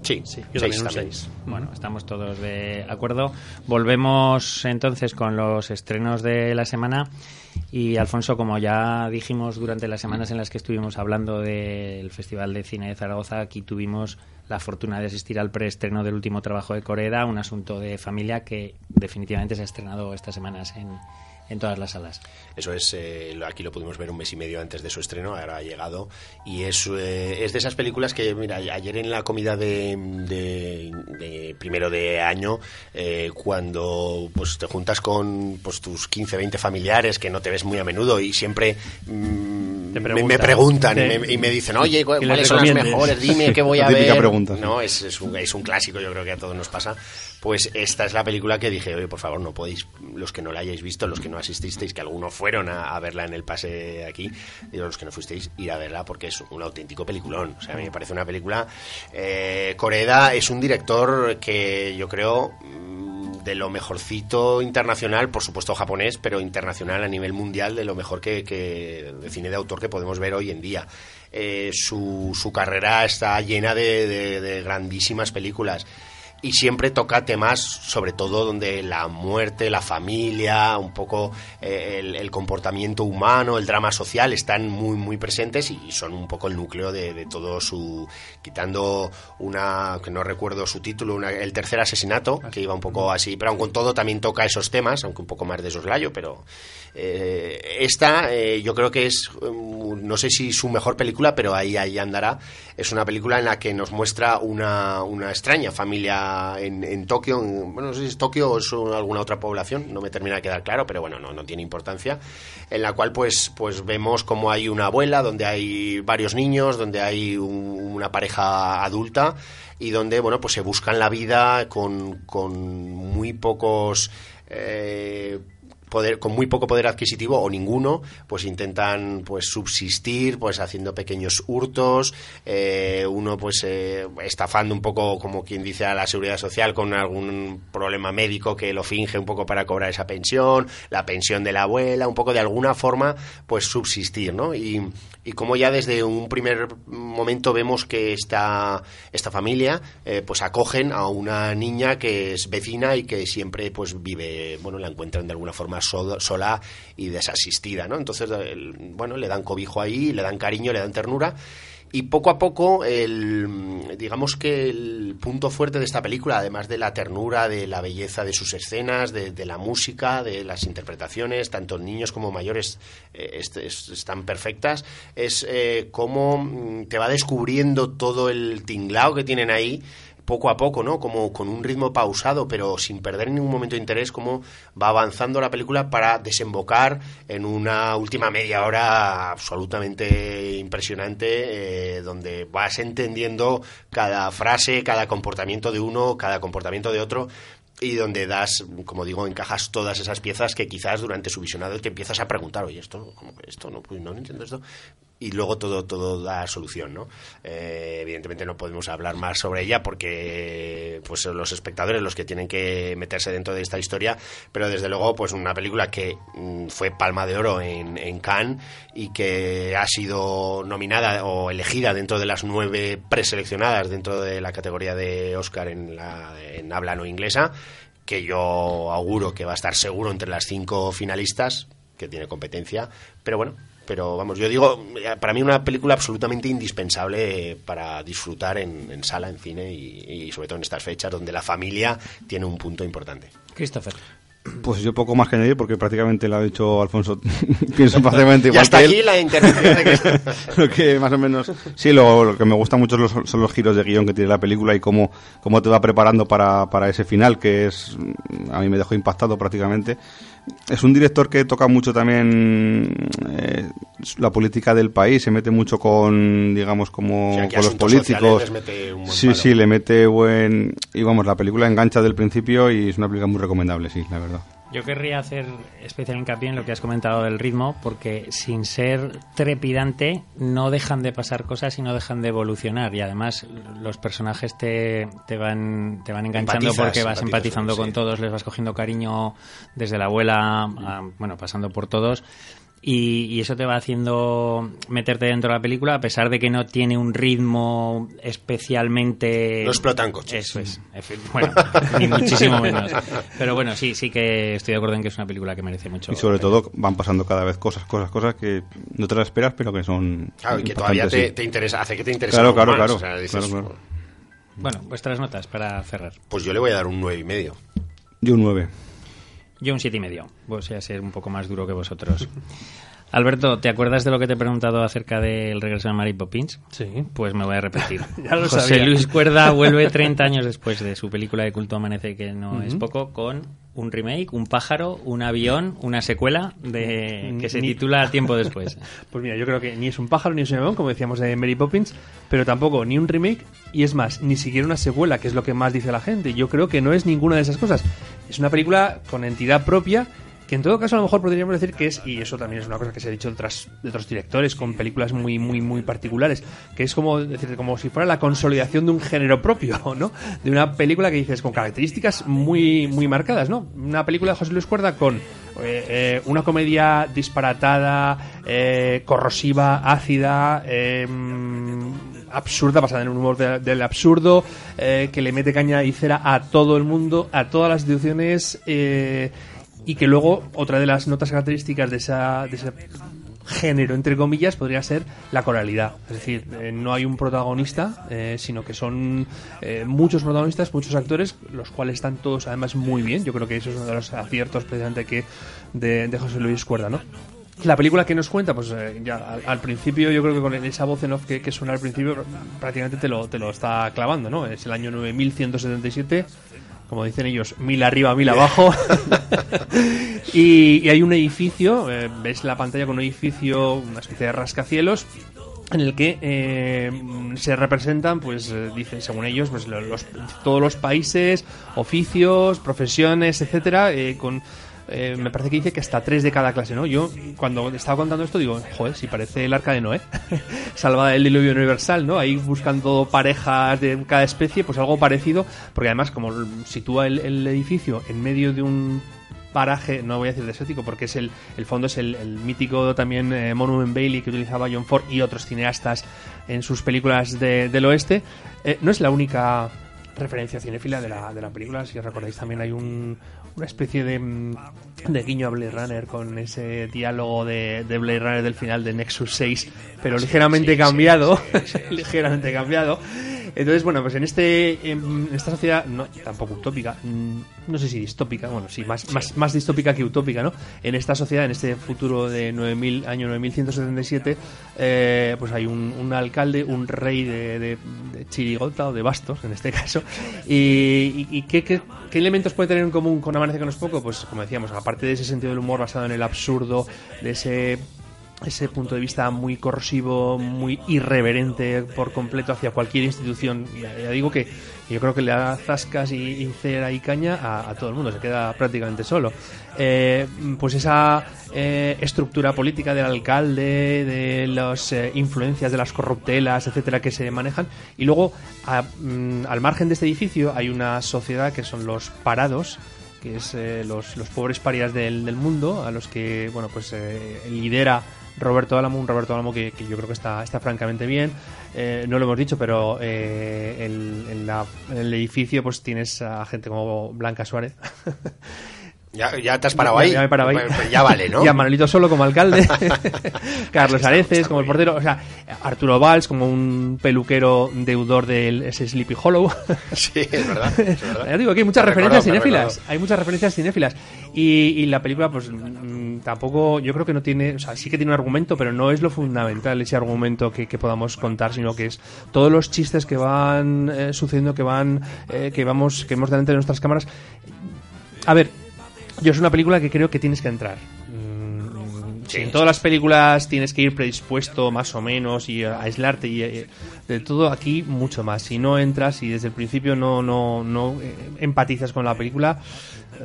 Sí, Sí, yo seis también. 6. Bueno, estamos todos de acuerdo. Volvemos entonces con los estrenos de la semana. Y Alfonso, como ya dijimos durante las semanas en las que estuvimos hablando del Festival de Cine de Zaragoza, aquí tuvimos la fortuna de asistir al preestreno del último trabajo de Coreda, un asunto de familia que definitivamente se ha estrenado estas semanas en, en todas las salas. Eso es, eh, lo- aquí lo pudimos ver un mes y medio antes de su estreno, ahora ha llegado. Y es, eh, es de esas películas que, mira, ayer en la comida de, de- de primero de año, eh, cuando pues te juntas con pues, tus 15, 20 familiares que no te ves muy a menudo y siempre mm, me, preguntan. me preguntan y me, y me dicen, oye, ¿cu- Que les ¿cuáles son las mejores? Dime qué voy [laughs] a ver. pregunta, sí. No, es, es, un, es un clásico, yo creo que a todos nos pasa. Pues esta es la película que dije, oye, por favor, no podéis, los que no la hayáis visto, los que no asististeis, que algunos fueron a, verla en el pase aquí, digo, los que no fuisteis, ir a verla porque es un auténtico peliculón. O sea, a mí me parece una película. Eh, Koreda es un director que yo creo mm, de lo mejorcito internacional, por supuesto japonés, pero internacional a nivel mundial, de lo mejor que, de cine de autor que podemos ver hoy en día. Eh, su, su carrera está llena de grandísimas películas y siempre toca temas, sobre todo donde la muerte, la familia, un poco eh, el, el comportamiento humano, el drama social están muy muy presentes y son un poco el núcleo de, de todo su, quitando una que no recuerdo su título, una- el tercer asesinato que iba un poco así, pero aun con todo también toca esos temas, aunque un poco más de soslayo, pero eh, esta eh, yo creo que es um, no sé si su mejor película, pero ahí ahí andará. Es una película en la que nos muestra una, una extraña familia en, en Tokio. en- bueno, no sé si es Tokio o es alguna otra población, no me termina de quedar claro, pero bueno, no, no tiene importancia. En la cual, pues, pues vemos como hay una abuela, donde hay varios niños, donde hay un- una pareja adulta y donde, bueno, pues se buscan la vida con, con muy pocos. eh, poder, con muy poco poder adquisitivo o ninguno, pues intentan pues subsistir, pues haciendo pequeños hurtos, eh, uno pues eh, estafando un poco como quien dice a la seguridad social con algún problema médico que lo finge un poco para cobrar esa pensión, la pensión de la abuela, un poco de alguna forma pues subsistir, ¿no? Y, y como ya desde un primer momento vemos que esta, esta familia eh, pues acogen a una niña que es vecina y que siempre pues vive, bueno, la encuentran de alguna forma so- sola y desasistida, ¿no? Entonces, bueno, le dan cobijo ahí, le dan cariño, le dan ternura y poco a poco, el, digamos que el punto fuerte de esta película, además de la ternura, de la belleza de sus escenas, de, la música, de las interpretaciones, tanto niños como mayores eh, est- es- están perfectas, es eh, cómo mm, te va descubriendo todo el tinglao que tienen ahí poco a poco, ¿no? Como con un ritmo pausado, pero sin perder ningún momento de interés, cómo va avanzando la película para desembocar en una última media hora absolutamente impresionante, eh, donde vas entendiendo cada frase, cada comportamiento de uno, cada comportamiento de otro, y donde das, como digo, encajas todas esas piezas que quizás durante su visionado te empiezas a preguntar, oye, esto, ¿cómo esto? No, pues no entiendo esto. Y luego todo, todo da solución, ¿no? Eh, evidentemente no podemos hablar más sobre ella porque pues son los espectadores los que tienen que meterse dentro de esta historia, pero desde luego pues una película que mm, fue Palma de Oro en, en Cannes y que ha sido nominada o elegida dentro de las nueve preseleccionadas dentro de la categoría de Oscar en, la, en habla no inglesa, que yo auguro que va a estar seguro entre las cinco finalistas, que tiene competencia, pero bueno, pero vamos, yo digo, eh, para mí una película absolutamente indispensable para disfrutar en, en sala, en cine y, y sobre todo en estas fechas donde la familia tiene un punto importante. Christopher. Pues yo poco más que añadir porque prácticamente lo ha dicho Alfonso. [laughs] Pienso prácticamente [laughs] igual y hasta que aquí él. la intervención de que... [laughs] lo que más o menos sí lo, lo que me gusta mucho son los, son los giros de guion que tiene la película y cómo, cómo te va preparando para, para ese final que es a mí me dejó impactado prácticamente es un director que toca mucho también eh, la política del país se mete mucho con digamos como con los políticos sí palo. sí le mete buen y vamos la película engancha del principio y es una película muy recomendable sí la verdad Yo querría hacer especial hincapié en lo que has comentado del ritmo, porque sin ser trepidante, no dejan de pasar cosas y no dejan de evolucionar. Y además, los personajes te, te van, te van enganchando Empatizas, porque vas empatizando sí. con todos, les vas cogiendo cariño desde la abuela, a- bueno, pasando por todos. Y, y eso te va haciendo meterte dentro de la película, a pesar de que no tiene un ritmo especialmente. No explotan coches. Eso es. Bueno, [laughs] ni muchísimo menos. Pero bueno, sí, sí que estoy de acuerdo en que es una película que merece mucho. y sobre todo van pasando cada vez cosas cosas cosas que no te las esperas pero que son Claro, y que todavía te, sí. te interesa, hace que te interese Claro, claro, más. claro, O sea, dices, claro, claro. Bueno, vuestras notas para cerrar. Pues yo le voy a dar un nueve y medio. yo un 9 Yo un siete y medio. Voy a ser un poco más duro que vosotros. [laughs] Alberto, ¿te acuerdas de lo que te he preguntado acerca del regreso de Mary Poppins? Sí. Pues me voy a repetir. [laughs] Ya lo José sabía. Luis Cuerda vuelve [laughs] 30 años después de su película de culto Amanece, que no es poco, con un remake, un pájaro, un avión, una secuela de que se titula Tiempo después. [laughs] Pues mira, yo creo que ni es un pájaro ni es un avión, como decíamos de Mary Poppins, pero tampoco ni un remake, y es más, ni siquiera una secuela, que es lo que más dice la gente. Yo creo que no es ninguna de esas cosas. Es una película con entidad propia, que en todo caso a lo mejor podríamos decir que es, y eso también es una cosa que se ha dicho de, de otros directores, con películas muy, muy, muy particulares, que es como, decir, como si fuera la consolidación de un género propio, [laughs] ¿no? De una película que dices con características muy, muy marcadas, ¿no? Una película de José Luis Cuerda con eh, eh, una comedia disparatada, eh, corrosiva, ácida, mm, absurda, basada en un humor de- del absurdo, eh, que le mete caña y cera a todo el mundo, a todas las instituciones, eh, y que luego otra de las notas características de, esa, de ese género, entre comillas, podría ser la coralidad. Es decir, eh, no hay un protagonista, eh, sino que son eh, muchos protagonistas, muchos actores, los cuales están todos además muy bien. Yo creo que eso es uno de los aciertos precisamente que de, José Luis Cuerda, ¿no? La película que nos cuenta, pues eh, ya al, al principio, yo creo que con esa voz en off que, que suena al principio, prácticamente te lo, te lo está clavando, ¿no? Es el año 9177, como dicen ellos, mil arriba, mil abajo. [laughs] y, y hay un edificio, eh, ves la pantalla con un edificio, una especie de rascacielos, en el que eh, se representan, pues eh, dicen según ellos, pues lo- los, todos los países, oficios, profesiones, etcétera, eh, con eh, me parece que dice que hasta tres de cada clase, ¿no? Yo cuando estaba contando esto digo, joder, si parece el arca de Noé, [laughs] salvada del diluvio universal, ¿no? Ahí buscando parejas de cada especie, pues algo parecido, porque además como sitúa el, edificio en medio de un paraje, no voy a decir desértico, porque es el, el fondo es el, mítico también eh, Monument Bailey que utilizaba John Ford y otros cineastas en sus películas de- del oeste. Eh, no es la única referencia cinéfila de la, de la película, si recordáis también hay un, una especie de, mm, de guiño a Blade Runner con ese diálogo de, de Blade Runner del final de Nexus 6, pero ligeramente cambiado, ligeramente cambiado. Entonces, bueno, pues en este en esta sociedad, no, tampoco utópica, mm, no sé si distópica, bueno, sí, más, Más, distópica que utópica, ¿no? En esta sociedad, en este futuro de 9000, año 9177, eh, pues hay un, un alcalde, un rey de, de, de o de Bastos, en este caso. ¿Y, y- y qué, qué- qué elementos puede tener en común con Amanece con los Poco? Pues como decíamos, aparte de ese sentido del humor basado en el absurdo, de ese ese punto de vista muy corrosivo, muy irreverente por completo hacia cualquier institución. Ya, digo que yo creo que le da zascas y, cera y caña a, a todo el mundo, se queda prácticamente solo. Eh, pues esa eh, estructura política del alcalde, de las eh, influencias de las corruptelas, etcétera, que se manejan. Y luego, a- mm, al margen de este edificio, hay una sociedad que son los parados, que es eh, los, los pobres parias del, del mundo, a los que bueno pues eh, lidera Roberto Álamo, un Roberto Álamo que, yo creo que está, está francamente bien. Eh, no lo hemos dicho, pero eh, en el edificio pues tienes a gente como Blanca Suárez. [laughs] Ya, ya te has parado ahí. Ya, me he parado ahí. Pues- ya vale, ¿no? [laughs] Y a Manolito Solo como alcalde. [laughs] Carlos Areces como el portero. O sea, Arturo Valls como un peluquero deudor del ese Sleepy Hollow. [laughs] Sí, es verdad. es verdad. Ya digo que hay muchas Me referencias recuerdo, cinéfilas. Hay muchas referencias cinéfilas. Y, y la película, pues mm, tampoco, yo creo que no tiene, o sea, sí que tiene un argumento, pero no es lo fundamental ese argumento que, que podamos contar, sino que es todos los chistes que van eh, sucediendo, que van, eh, que vamos, que hemos delante de nuestras cámaras. A ver, yo es una película que creo que tienes que entrar. Mm, Sí, en todas las películas tienes que ir predispuesto más o menos y a- aislarte y eh, de todo aquí mucho más. Si no entras y desde el principio no no no eh, empatizas con la película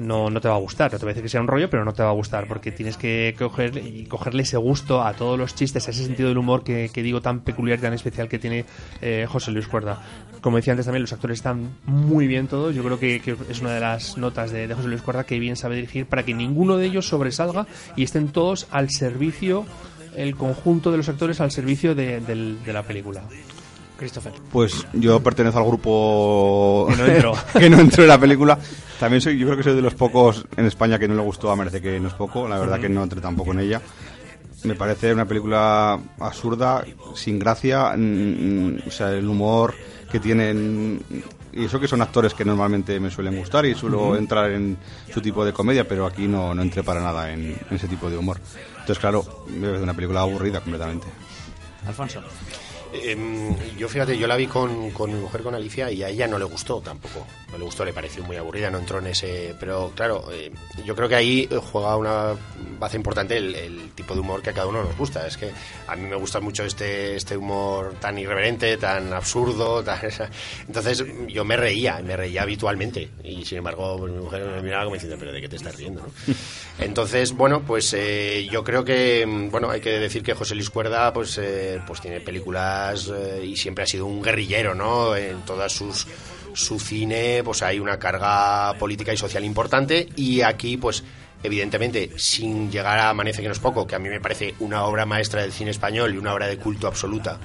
no, no te va a gustar. No te voy que sea un rollo, pero no te va a gustar porque tienes que coger y cogerle ese gusto a todos los chistes, a ese sentido del humor que, que digo tan peculiar tan especial que tiene eh, José Luis Cuerda. Como decía antes también, los actores están muy bien todos. Yo creo que, que es una de las notas de, de José Luis Cuerda que bien sabe dirigir para que ninguno de ellos sobresalga y estén todos al servicio, el conjunto de los actores al servicio de, del- de la película. Christopher. Pues yo pertenezco al grupo Que no entró. [laughs] que no entró en la película. También soy, yo creo que soy de los pocos en España que no le gustó a Merece que no es poco. La verdad que no entré tampoco en ella. Me parece una película absurda, sin gracia, o sea, el humor que tienen y eso que son actores que normalmente me suelen gustar y suelo entrar en su tipo de comedia, pero aquí no, no entré para nada en, en ese tipo de humor. Entonces, claro, me parece una película aburrida completamente. Alfonso. Em, yo fíjate, yo la vi con, con mi mujer, con Alicia, y a ella no le gustó tampoco. No le gustó, le pareció muy aburrida, no entró en ese. Pero claro, eh, yo creo que ahí juega una base importante el, el tipo de humor que a cada uno nos gusta. Es que a mí me gusta mucho este, este humor tan irreverente, tan absurdo. [laughs] tan- Entonces yo me reía, me reía habitualmente. Y sin embargo, pues, mi mujer me miraba como diciendo, ¿pero de qué te estás riendo? no?". [laughs] Entonces, bueno, pues eh, yo creo que, mm, bueno, hay que decir que José Luis Cuerda, pues, eh, pues tiene películas eh, y siempre ha sido un guerrillero, ¿no? En todas sus su cine, pues hay una carga política y social importante y aquí, pues, evidentemente, sin llegar a Amanece que no es poco, que a mí me parece una obra maestra del cine español y una obra de culto absoluta,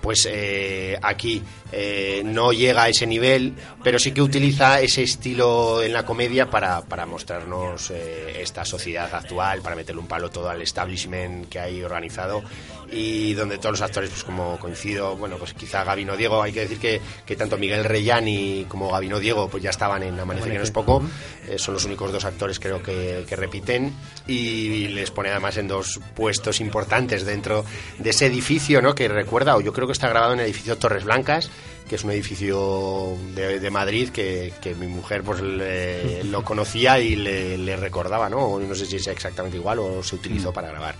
pues eh, aquí eh, no llega a ese nivel, pero sí que utiliza ese estilo en la comedia para, para mostrarnos eh, esta sociedad actual, para meterle un palo todo al establishment que hay organizado y donde todos los actores, pues como coincido, bueno, pues quizá Gabino Diego, hay que decir que, que tanto Miguel Reyani como Gabino Diego pues ya estaban en Amanece que no es poco, eh, son los únicos dos actores creo que, que repiten y les pone además en dos puestos importantes dentro de ese edificio, ¿no? Que recuerda, o yo creo que está grabado en el edificio Torres Blancas, que es un edificio de, de Madrid que, que mi mujer pues le- [laughs] lo conocía y le, le recordaba, ¿no? No sé si es exactamente igual o se utilizó para grabar.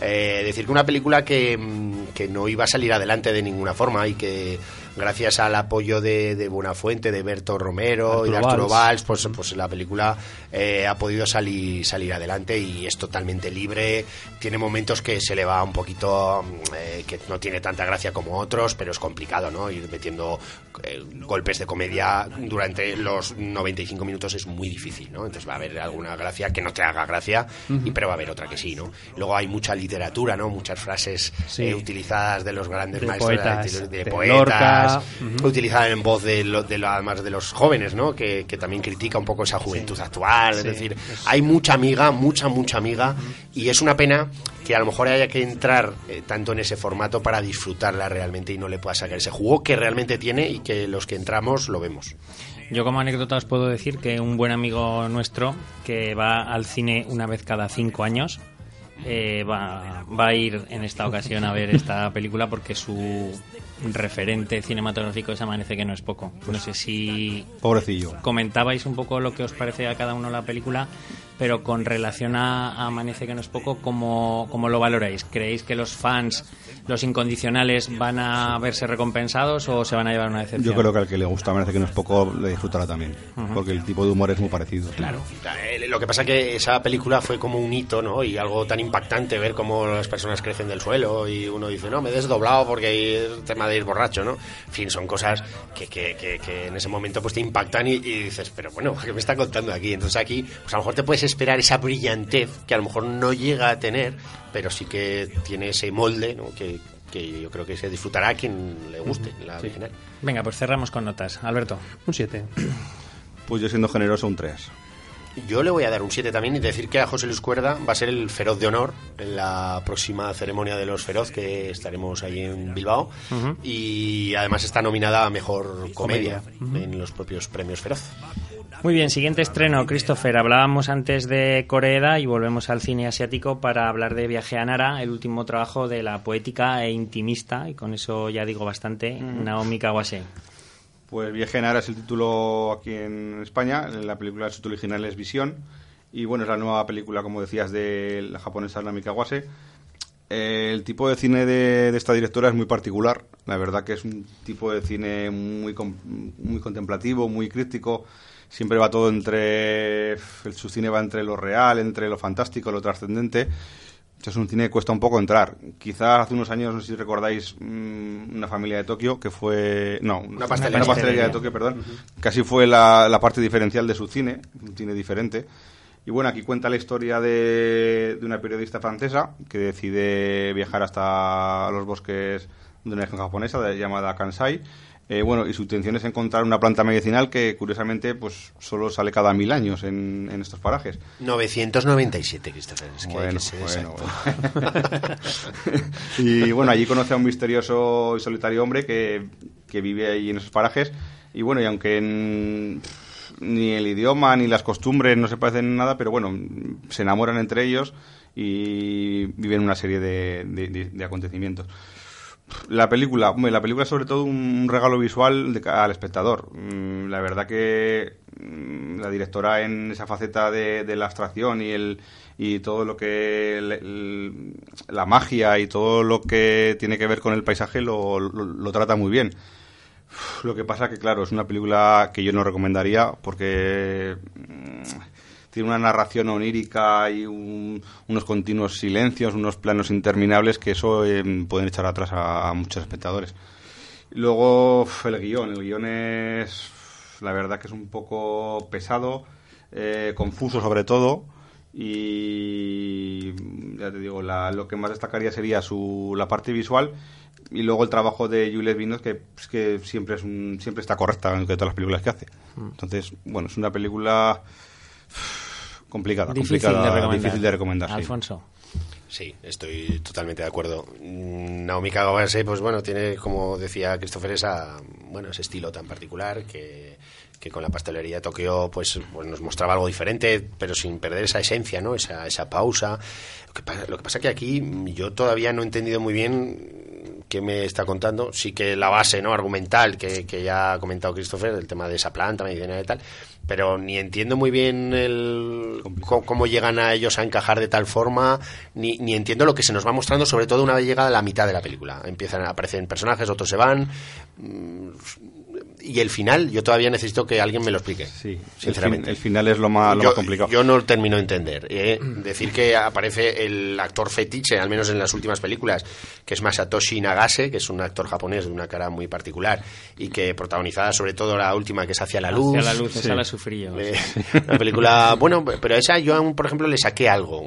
Eh, decir que una película que, mm, que no iba a salir adelante de ninguna forma y que gracias al apoyo de, de Buenafuente, de Berto Romero y de Arturo Valls. Pues, pues la película eh, ha podido salir, salir adelante y es totalmente libre. Tiene momentos que se le va un poquito, mm, eh, que no tiene tanta gracia como otros, pero es complicado, ¿no? Ir metiendo eh, golpes de comedia durante los 95 minutos es muy difícil, ¿no? Entonces va a haber alguna gracia que no te haga gracia, y, pero va a haber otra que sí, ¿no? Luego hay mucha literatura, ¿no? Muchas frases Sí. eh, utilizadas de los grandes De maestros poetas, de, de de poetas, Lorca, utilizadas en voz de, lo- de lo- además de los jóvenes, ¿no? Que, que también critica un poco esa juventud actual, es Sí, decir, hay mucha amiga, mucha, mucha amiga, y es una pena que a lo mejor haya que entrar eh, tanto en ese formato para disfrutarla realmente y no le pueda sacar ese jugo que realmente tiene y que los que entramos lo vemos. Yo como anécdota os puedo decir que un buen amigo nuestro que va al cine una vez cada cinco años eh, va, va a ir en esta ocasión a ver esta película porque su referente cinematográfico es Amanece que no es poco. No sé si Pobrecillo. comentabais un poco lo que os parece a cada uno la película, pero con relación a, Amanece que no es poco, ¿cómo, ¿cómo lo valoráis? ¿Creéis que los fans, los incondicionales, van a verse recompensados o se van a llevar una decepción? Yo creo que al que le gusta, merece que no es poco, le disfrutará también. Porque el tipo de humor es muy parecido. Claro. Eh, Lo que pasa que esa película fue como un hito, ¿no? Y algo tan impactante ver cómo las personas crecen del suelo y uno dice, no, me he desdoblado porque es tema de ir borracho, ¿no? En fin, son cosas que, que, que, que en ese momento pues te impactan y, y dices, pero bueno, ¿qué me está contando aquí? Entonces aquí, pues a lo mejor te puedes esperar esa brillantez que a lo mejor no llega a tener, pero sí que tiene ese molde, ¿no? Que, que yo creo que se disfrutará a quien le guste la original. Venga, pues cerramos con notas. Alberto. Un 7. Pues yo siendo generoso, un 3. Yo le voy a dar un 7 también y decir que a José Luis Cuerda va a ser el feroz de honor en la próxima ceremonia de los feroz que estaremos ahí en Bilbao. Y además está nominada a mejor comedia, en los propios premios feroz. Muy bien, siguiente estreno, Christopher. Hablábamos antes de Coreeda y volvemos al cine asiático para hablar de Viaje a Nara, el último trabajo de la poética e intimista, y con eso ya digo bastante, Naomi Kawase. Pues Viaje a Nara es el título aquí en España, la película su título original es Visión, y bueno, es la nueva película, como decías, de la japonesa Naomi Kawase. El tipo de cine de, esta directora es muy particular, la verdad que es un tipo de cine muy, muy contemplativo, muy crítico, siempre va todo entre. Su cine va entre lo real, entre lo fantástico, lo trascendente. Es un cine que cuesta un poco entrar. Quizás hace unos años, no sé si recordáis, mm, una familia de Tokio que fue. No, una pastelería, de Tokio, perdón. Casi fue la, la, parte diferencial de su cine, un cine diferente. Y bueno, aquí cuenta la historia de, de una periodista francesa que decide viajar hasta los bosques de una región japonesa llamada Kansai eh, bueno, y su intención es encontrar una planta medicinal que, curiosamente, pues solo sale cada mil años en, estos parajes. 997, Christopher. bueno, [laughs] y bueno, allí conoce a un misterioso y solitario hombre que, vive ahí en esos parajes. Y bueno, y aunque ni el idioma ni las costumbres no se parecen en nada, pero bueno, se enamoran entre ellos y viven una serie de acontecimientos. La película, la película es sobre todo un regalo visual al espectador. Mm, la verdad que mm, la directora en esa faceta de, la abstracción y el y todo lo que la magia y todo lo que tiene que ver con el paisaje lo, lo trata muy bien. Lo que pasa que claro es una película que yo no recomendaría porque tiene una narración onírica y unos continuos silencios, unos planos interminables que eso eh, pueden echar atrás a, muchos espectadores. Luego el guion, el guion es la verdad que es un poco pesado, eh, confuso sobre todo y ya te digo, lo que más destacaría sería su, la parte visual y luego el trabajo de Juliette Vinos que, pues, que siempre es siempre está correcta en todas las películas que hace. Mm. Entonces, bueno, es una película complicada, difícil complicada, de difícil de recomendar. Alfonso. Sí, estoy totalmente de acuerdo. Mm, Naomi Kawase, pues bueno, tiene, como decía Christopher, esa, bueno, ese estilo tan particular que, que con la pastelería de Tokio pues, pues, nos mostraba algo diferente, pero sin perder esa esencia, ¿no? Esa, esa pausa. Lo que, pasa, lo que pasa que aquí yo todavía no he entendido muy bien qué me está contando. Sí que la base, ¿no? Argumental que, que ya ha comentado Christopher, el tema de esa planta medicinal y tal, pero ni entiendo muy bien el, cómo, llegan a ellos a encajar de tal forma, ni, ni entiendo lo que se nos va mostrando, sobre todo una vez llega a la mitad de la película. Empiezan a aparecer personajes, otros se van. Y el final, yo todavía necesito que alguien me lo explique. Sí, sinceramente. El, final es lo más, lo yo, más complicado. Yo no termino de entender. ¿eh? Decir que aparece el actor fetiche, al menos en las últimas películas, que es Masatoshi Nagase, que es un actor japonés de una cara muy particular y que protagonizada sobre todo la última, que es Hacia la Luz. Hacia la Luz, esa la sufrí eh, [laughs] una película, bueno, pero a esa yo, por ejemplo, le saqué algo,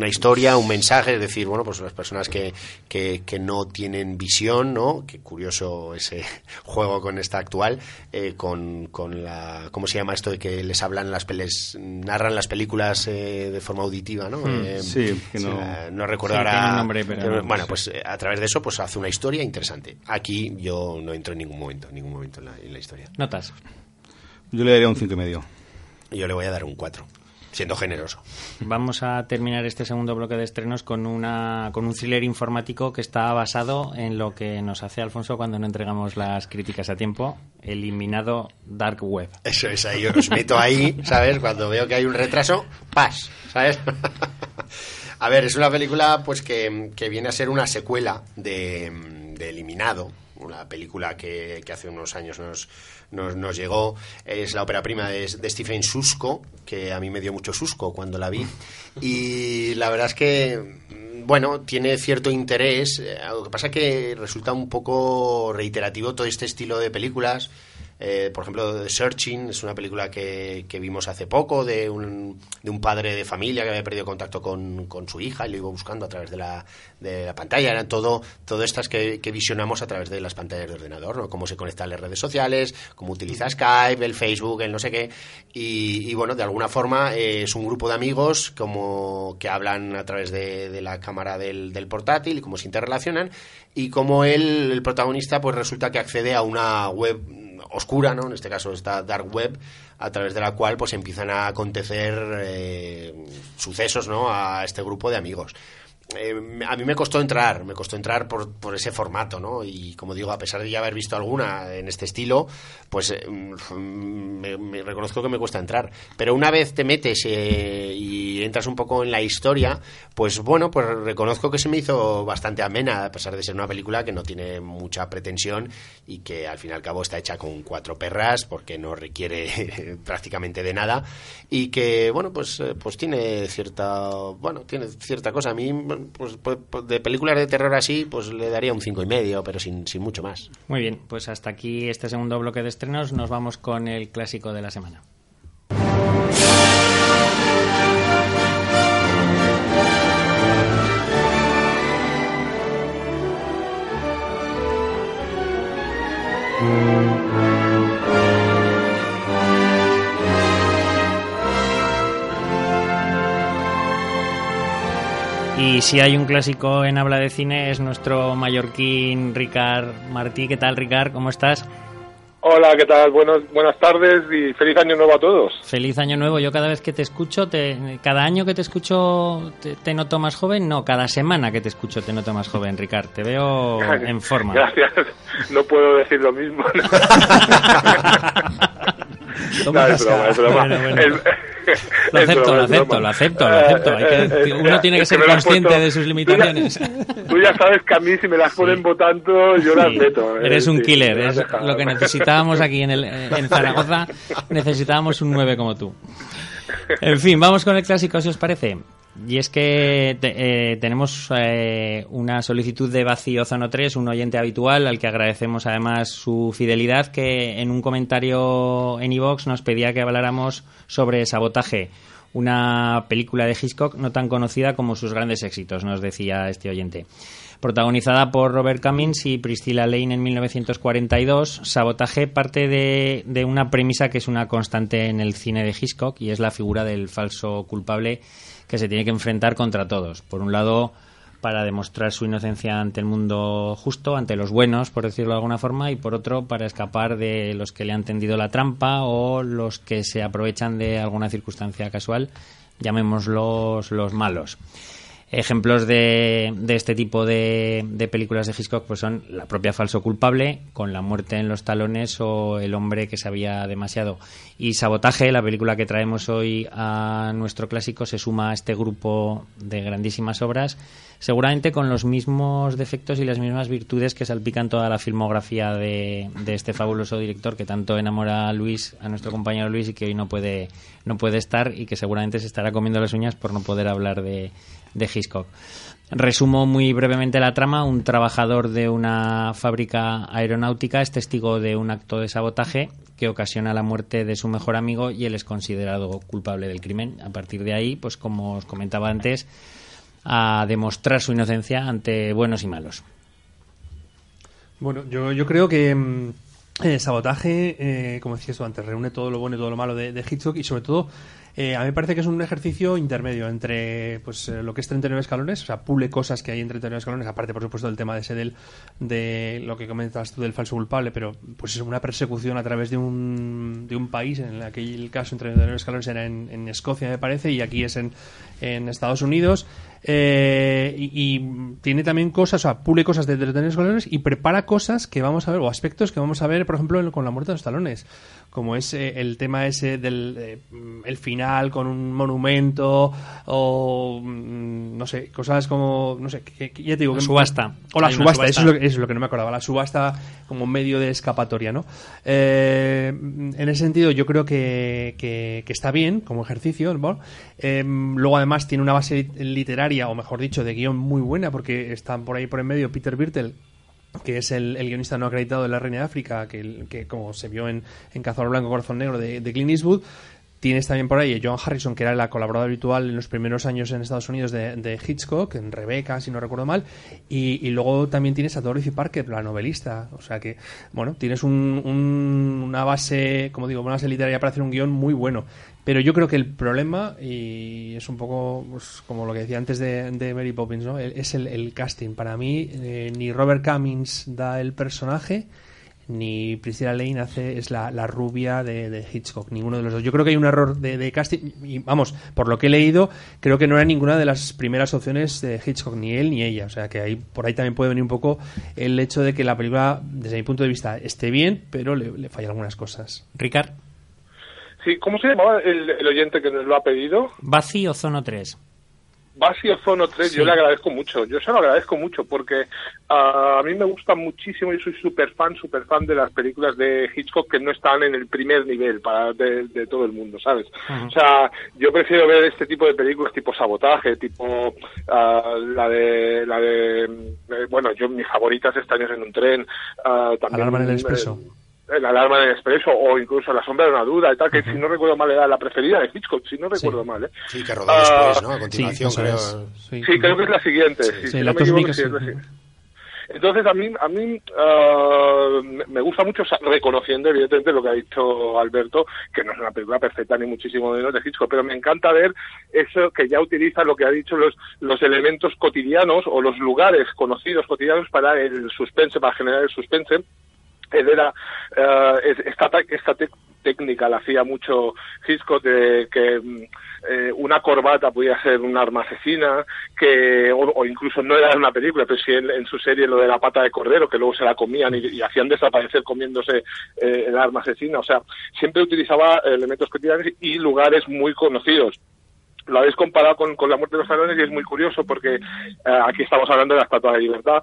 una historia, un mensaje, es decir, bueno, pues las personas que, que, que no tienen visión, ¿no? Qué curioso ese [laughs] juego con esta actual eh, con, con, la cómo se llama esto de que les hablan las peles narran las películas eh, de forma auditiva no hmm. eh, sí que no, no recuerdo ahora nombre, pero bueno pues a través de eso pues hace una historia interesante. Aquí yo no entro en ningún momento en ningún momento en la, en la historia. Notas. Yo le daría un cinco y medio. Yo le voy a dar un 4 siendo generoso. Vamos a terminar este segundo bloque de estrenos con una con un thriller informático que está basado en lo que nos hace Alfonso cuando no entregamos las críticas a tiempo, eliminado Dark Web. Eso es ahí, yo os meto ahí, ¿sabes? Cuando veo que hay un retraso, pas, ¿sabes? [laughs] a ver, es una película pues que, que viene a ser una secuela de, de Eliminado, una película que, que hace unos años nos nos, llegó. Es la ópera prima de, Stephen Susco, que a mí me dio mucho susco cuando la vi. [laughs] Y la verdad es que, bueno, tiene cierto interés. Eh, lo que pasa es que resulta un poco reiterativo todo este estilo de películas. Eh, por ejemplo, The Searching es una película que, que vimos hace poco de un, de un padre de familia que había perdido contacto con, con su hija y lo iba buscando a través de la, de la pantalla. Eran todo, todo estas que, que visionamos a través de las pantallas de ordenador, ¿no? Cómo se conectan las redes sociales, cómo utiliza Skype, el Facebook, el no sé qué. Y, y bueno, de alguna forma eh, es un grupo de amigos como que hablan a través de, de la cámara del, del portátil y cómo se interrelacionan y cómo él, el protagonista, pues resulta que accede a una web oscura, ¿no? En este caso esta dark web, a través de la cual pues empiezan a acontecer eh, sucesos, ¿no? A este grupo de amigos. Eh, a mí me costó entrar, me costó entrar por, por, ese formato, ¿no? Y como digo, a pesar de ya haber visto alguna en este estilo, pues eh, me, me, reconozco que me cuesta entrar. Pero una vez te metes eh, y entras un poco en la historia, pues bueno, pues reconozco que se me hizo bastante amena, a pesar de ser una película que no tiene mucha pretensión y que al fin y al cabo está hecha con cuatro perras porque no requiere [laughs] prácticamente de nada y que, bueno, pues, pues tiene cierta, bueno, tiene cierta cosa. A mí pues, pues, de películas de terror así, pues le daría un cinco y medio, pero sin, sin mucho más. Muy bien, pues hasta aquí este segundo bloque de estrenos. Nos vamos con el clásico de la semana. Y si hay un clásico en habla de cine es nuestro mallorquín Ricard Martí. ¿Qué tal, Ricard? ¿Cómo estás? Hola, ¿qué tal? Buenos, buenas tardes y feliz año nuevo a todos. Feliz año nuevo. Yo cada vez que te escucho, te, cada año que te escucho te, te, noto más joven. No, cada semana que te escucho te noto más joven, Ricard. Te veo [laughs] en forma. Gracias. No puedo decir lo mismo. [laughs] no, es broma, es broma. Bueno, bueno. Lo acepto, lo acepto, lo acepto, lo acepto. Que, uno tiene que ser consciente puesto, de sus limitaciones. Tú ya, tú ya, sabes que a mí si me las ponen sí. votando, yo las meto. ¿eh? Eres un sí, killer, es lo que necesitábamos aquí en, el, en Zaragoza. Necesitábamos un 9 como tú. En fin, vamos con el clásico, si os parece. Y es que te, eh, tenemos eh, una solicitud de Vacío Ozono 3, un oyente habitual al que agradecemos además su fidelidad, que en un comentario en iVox nos pedía que habláramos sobre Sabotaje, una película de Hitchcock no tan conocida como sus grandes éxitos, nos decía este oyente. Protagonizada por Robert Cummings y Priscilla Lane en 1942, Sabotaje parte de, de una premisa que es una constante en el cine de Hitchcock y es la figura del falso culpable que se tiene que enfrentar contra todos. Por un lado, para demostrar su inocencia ante el mundo justo, ante los buenos, por decirlo de alguna forma, y por otro, para escapar de los que le han tendido la trampa o los que se aprovechan de alguna circunstancia casual, llamémoslos los malos. Ejemplos de, este tipo de, de, películas de Hitchcock pues son La propia falso culpable, Con la muerte en los talones o El hombre que sabía demasiado. Y Sabotaje, la película que traemos hoy a nuestro clásico, se suma a este grupo de grandísimas obras, seguramente con los mismos defectos y las mismas virtudes que salpican toda la filmografía de, de este fabuloso director que tanto enamora a Luis, a nuestro compañero Luis, y que hoy no puede, no puede estar y que seguramente se estará comiendo las uñas por no poder hablar de de Hitchcock. Resumo muy brevemente la trama. Un trabajador de una fábrica aeronáutica es testigo de un acto de sabotaje que ocasiona la muerte de su mejor amigo y él es considerado culpable del crimen. A partir de ahí, pues como os comentaba antes, a demostrar su inocencia ante buenos y malos. Bueno, yo, yo creo que mmm, eh, sabotaje, eh, como decías tú antes, reúne todo lo bueno y todo lo malo de, de Hitchcock y sobre todo eh, a mí me parece que es un ejercicio intermedio entre pues eh, lo que es 39 escalones, o sea, pule cosas que hay en 39 escalones, aparte, por supuesto, del tema de ese del, de lo que comentas tú del falso culpable, pero pues es una persecución a través de un, de un país, en aquel caso en 39 escalones era en, en Escocia, me parece, y aquí es en, en Estados Unidos. Eh, y, tiene también cosas, o sea, pule cosas de 39 escalones y prepara cosas que vamos a ver, o aspectos que vamos a ver, por ejemplo, con la muerte de los talones como es el tema ese del eh, el final con un monumento o mm, no sé cosas como no sé que, que ya te digo la subasta o la subasta, subasta. Eso, es lo, eso, es lo, que no me acordaba la subasta como medio de escapatoria no eh, en ese sentido yo creo que, que, que está bien como ejercicio ¿no? eh, luego además tiene una base literaria o mejor dicho de guion muy buena porque están por ahí por en medio Peter Birtel que es el, guionista no acreditado de La Reina de África, que, que como se vio en, en Cazador Blanco Corazón Negro de, de Clint Eastwood, Tienes también por ahí a John Harrison, que era la colaboradora habitual en los primeros años en Estados Unidos de, Hitchcock, en Rebecca, si no recuerdo mal. Y, luego también tienes a Dorothy Parker, la novelista. O sea que, bueno, tienes una base, como digo, una base literaria para hacer un guion muy bueno. Pero yo creo que el problema, y es un poco pues, como lo que decía antes de, Mary Poppins, ¿no? es el, casting. Para mí, eh, ni Robert Cummings da el personaje ni Priscilla Lane hace es la, rubia de, Hitchcock, ninguno de los dos. Yo creo que hay un error de, casting y vamos, por lo que he leído, creo que no era ninguna de las primeras opciones de Hitchcock, ni él ni ella. O sea que ahí por ahí también puede venir un poco el hecho de que la película, desde mi punto de vista, esté bien, pero le, le falla algunas cosas. Ricard. Sí, ¿cómo se llamaba el, el oyente que nos lo ha pedido? Vacío Zono 3. Basio Zono 3 yo le agradezco mucho, yo se lo agradezco mucho porque ah, a mí me gusta muchísimo, yo soy súper fan, súper fan de las películas de Hitchcock que no están en el primer nivel para de, todo el mundo, ¿sabes? O sea, yo prefiero ver este tipo de películas tipo Sabotaje, tipo ah, la de, la de, eh, bueno, yo mis favoritas año en un tren, uh, también... Alarma en el expreso. Eh, el alarma del expreso o incluso la sombra de una duda y tal, que si no recuerdo mal era la preferida de Hitchcock, si no recuerdo mal. ¿eh? Sí, que rodó después, ¿no? A continuación, creo. Sí, creo que es la siguiente. Sí, la Entonces a mí a mí uh, me gusta mucho reconociendo evidentemente lo que ha dicho Alberto que no es una película perfecta ni muchísimo menos de Hitchcock pero me encanta ver eso que ya utiliza lo que ha dicho los los elementos cotidianos o los lugares conocidos cotidianos para el suspense para generar el suspense él era eh, esta, esta técnica la hacía mucho Hitchcock de que mm, eh, una corbata podía ser un arma asesina que o, incluso no era una película pero sí en, su serie lo de la pata de cordero que luego se la comían y, hacían desaparecer comiéndose eh, el arma asesina. O sea siempre utilizaba elementos cotidianos y lugares muy conocidos. Lo habéis comparado con, con, la muerte de los salones y es muy curioso porque aquí estamos hablando de la Estatua de Libertad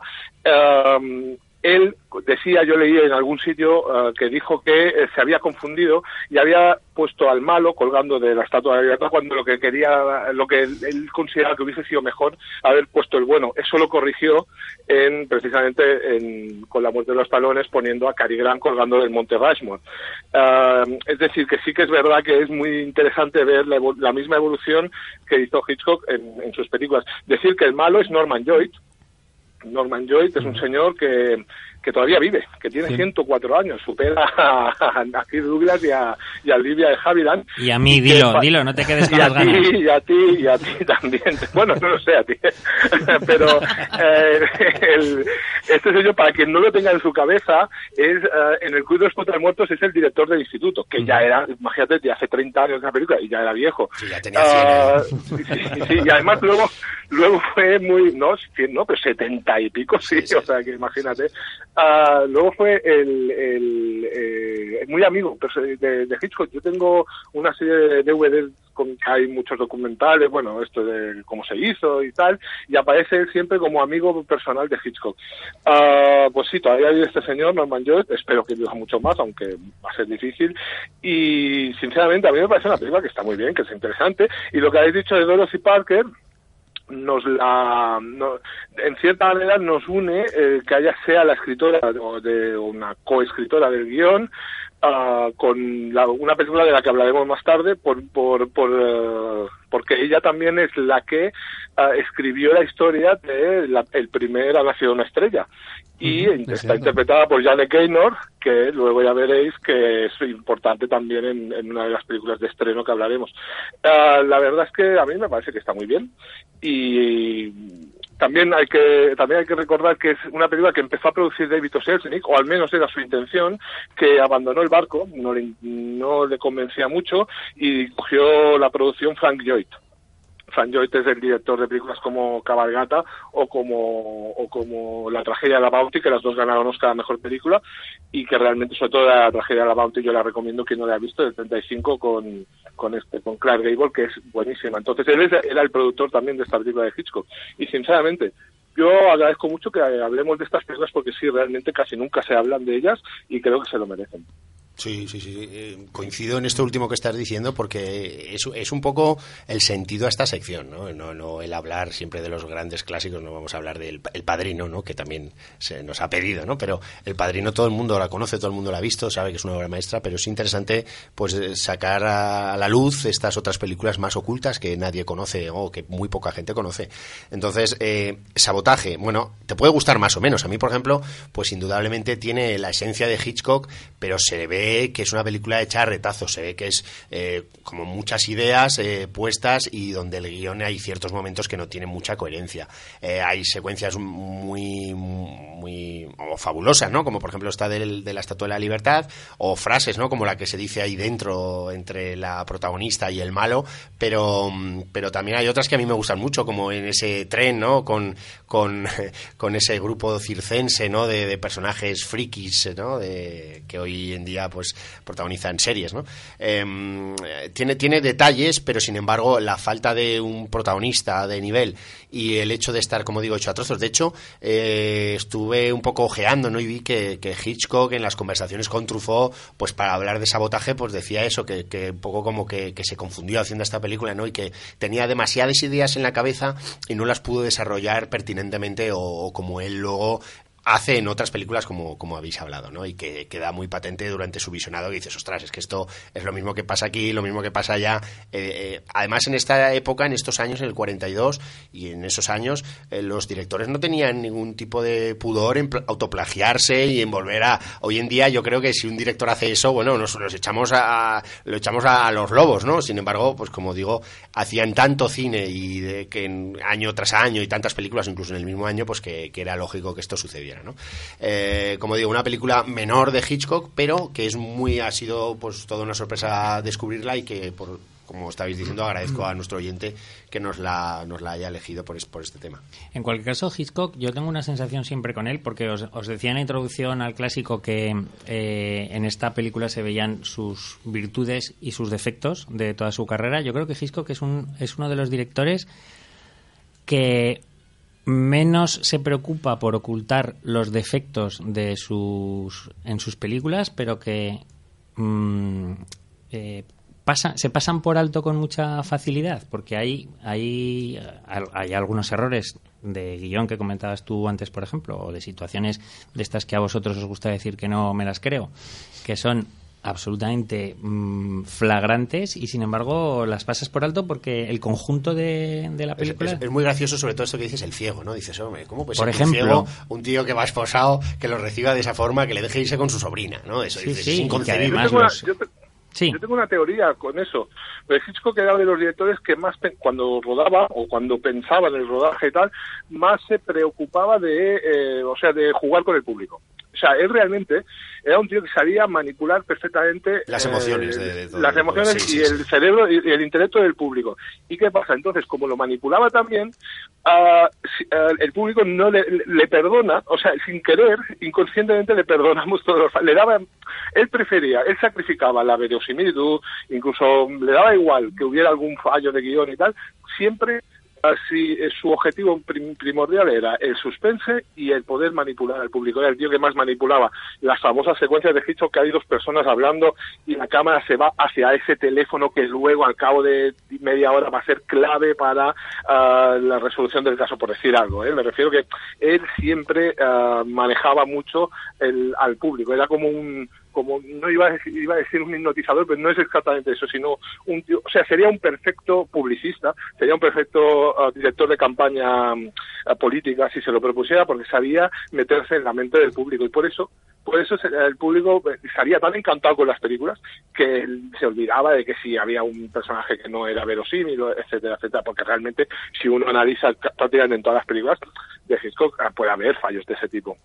él decía, yo leí en algún sitio eh, que dijo que eh, se había confundido y había puesto al malo colgando de la estatua de la libertad cuando lo que quería, lo que él, consideraba que hubiese sido mejor haber puesto el bueno. Eso lo corrigió en precisamente con la muerte de los talones poniendo a Cary Grant colgando del Monte Rushmore. Eh, es decir, que sí que es verdad que es muy interesante ver la, misma evolución que hizo Hitchcock en, en sus películas. Decir que el malo es Norman Lloyd, Norman Lloyd es un señor que, que todavía vive, que tiene 104 años, supera [laughs] a, a Keith Douglas y a, y a Olivia de Havilland. Y a mí, dilo, dilo, no te quedes [laughs] con las ganas. y a ti, y a ti también. [laughs] Bueno, no lo sé a ti. Pero eh, el, este señor, para quien no lo tenga en su cabeza, es eh, en el Club de los Muertos es el director del instituto, que ya era, imagínate, de hace 30 años esa película y ya era viejo. Sí, ya tenía 100 uh, sí, sí, sí, y además luego, luego fue muy, no, 100, no, pero 70 y pico, sí, o sea que imagínate. Uh, luego fue el, el eh, muy amigo pues, de, de, Hitchcock. Yo tengo una serie de DVDs con que hay muchos documentales, bueno, esto de cómo se hizo y tal, y aparece él siempre como amigo personal de Hitchcock. Uh, pues sí, todavía hay este señor, Norman Lloyd, espero que viva mucho más, aunque va a ser difícil, y sinceramente a mí me parece una película que está muy bien, que es interesante, y lo que habéis dicho de Dorothy Parker, nos la en cierta manera nos une eh, que ella sea la escritora o de una coescritora del guion uh, con la, una película de la que hablaremos más tarde por por, por uh, porque ella también es la que uh, escribió la historia de la, el primer nacido una estrella y está interpretada por Janet Gaynor, que luego ya veréis que es importante también en, en una de las películas de estreno que hablaremos. Uh, la verdad es que a mí me parece que está muy bien y también hay que también hay que recordar que es una película que empezó a producir David O. Selznick, o al menos era su intención, que abandonó el barco, no le, no le convencía mucho y cogió la producción Frank Lloyd. Frank Lloyd es el director de películas como Cabalgata o como, o como La tragedia de la Bounty, que las dos ganaron Oscar a Mejor Película, y que realmente, sobre todo La tragedia de la Bounty, yo la recomiendo que no la haya visto, del 35 con, con, este, con Clark Gable, que es buenísima. Entonces, él era el productor también de esta película de Hitchcock. Y sinceramente, yo agradezco mucho que hablemos de estas películas porque sí, realmente casi nunca se hablan de ellas y creo que se lo merecen. Sí, sí, sí. Eh, coincido en esto último que estás diciendo porque es, es un poco el sentido a esta sección, ¿no? ¿no? No el hablar siempre de los grandes clásicos, no vamos a hablar del el Padrino, ¿no? Que también se nos ha pedido, ¿no? Pero el Padrino todo el mundo la conoce, todo el mundo la ha visto, sabe que es una obra maestra, pero es interesante pues eh, sacar a la luz estas otras películas más ocultas que nadie conoce o que muy poca gente conoce. Entonces, eh, Sabotaje, bueno, te puede gustar más o menos. A mí, por ejemplo, pues indudablemente tiene la esencia de Hitchcock, pero se le ve que es una película hecha a retazos, se ve que es eh, como muchas ideas eh, puestas y donde el guion hay ciertos momentos que no tienen mucha coherencia. Eh, hay secuencias muy, muy fabulosas, ¿no? Como por ejemplo esta del, de la Estatua de la Libertad, o frases, ¿no? Como la que se dice ahí dentro entre la protagonista y el malo, pero, pero también hay otras que a mí me gustan mucho, como en ese tren, ¿no? Con, con, [laughs] con ese grupo circense, ¿no? De, de personajes frikis, ¿no? De, que hoy en día pues protagoniza en series, ¿no? Em, tiene, tiene detalles, pero sin embargo la falta de un protagonista de nivel y el hecho de estar, como digo, hecho a trozos. De hecho, eh, estuve un poco ojeando, ¿no? Y vi que, Hitchcock en las conversaciones con Truffaut, pues para hablar de sabotaje, pues decía eso, que, que un poco como que, se confundió haciendo esta película, ¿no? Y que tenía demasiadas ideas en la cabeza y no las pudo desarrollar pertinentemente o como él luego hace en otras películas como, como habéis hablado, ¿no? Y que queda muy patente durante su visionado que dices, ostras, es que esto es lo mismo que pasa aquí, lo mismo que pasa allá. Eh, eh, además, en esta época, en estos años, en el 42 y en esos años, eh, los directores no tenían ningún tipo de pudor en autoplagiarse y en volver a... Hoy en día yo creo que si un director hace eso, bueno, nos, echamos a, lo echamos a, los lobos, ¿no? Sin embargo, pues como digo, hacían tanto cine y de que en, año tras año y tantas películas, incluso en el mismo año, pues que era lógico que esto sucediera. Eh, como digo, una película menor de Hitchcock, pero que es muy, ha sido pues toda una sorpresa descubrirla y que por, como estabais diciendo, agradezco a nuestro oyente que nos la, nos la haya elegido por, por este tema. En cualquier caso, Hitchcock, yo tengo una sensación siempre con él, porque os, decía en la introducción al clásico que eh, en esta película se veían sus virtudes y sus defectos de toda su carrera. Yo creo que Hitchcock es, un, es uno de los directores que menos se preocupa por ocultar los defectos de sus en sus películas, pero que mm, eh, se pasan por alto con mucha facilidad, porque hay, hay, hay algunos errores de guion que comentabas tú antes, por ejemplo, o de situaciones de estas que a vosotros os gusta decir que no me las creo, que son absolutamente mm, flagrantes y sin embargo las pasas por alto porque el conjunto de, la película es, muy gracioso sobre todo esto que dices el ciego no dices hombre cómo puede ser un ciego un tío que va esposado que lo reciba de esa forma que le deje irse con su sobrina no eso es inconcebible yo tengo, una, teoría con eso. Pero Hitchcock era de los directores que más, cuando rodaba o cuando pensaba en el rodaje y tal, más se preocupaba de, eh, o sea, de jugar con el público. O sea, él realmente era un tío que sabía manipular perfectamente las emociones, eh, las emociones y el cerebro y el intelecto del público. ¿Y qué pasa? Entonces, como lo manipulaba también, uh, el público no le, perdona, o sea, sin querer, inconscientemente le perdonamos todos los le daba, él prefería, él sacrificaba la verosimilitud, incluso le daba igual que hubiera algún fallo de guion y tal, siempre Así, eh, su objetivo primordial era el suspense y el poder manipular al público. Era el tío que más manipulaba las famosas secuencias de Hitchcock que hay dos personas hablando y la cámara se va hacia ese teléfono que luego al cabo de media hora va a ser clave para ah, la resolución del caso, por decir algo. ¿eh? Me refiero que él siempre ah, manejaba mucho el, al público. Era como un como no iba a, decir, iba a decir un hipnotizador, pero no es exactamente eso, sino un tío, o sea, sería un perfecto publicista, sería un perfecto ah, director de campaña ah, política si se lo propusiera, porque sabía meterse en la mente del público y por eso por eso el público estaría tan encantado con las películas que se olvidaba de que si había un personaje que no era verosímil, etcétera, etcétera, porque realmente si uno analiza prácticamente en todas las películas de Hitchcock ah, puede haber fallos de ese tipo.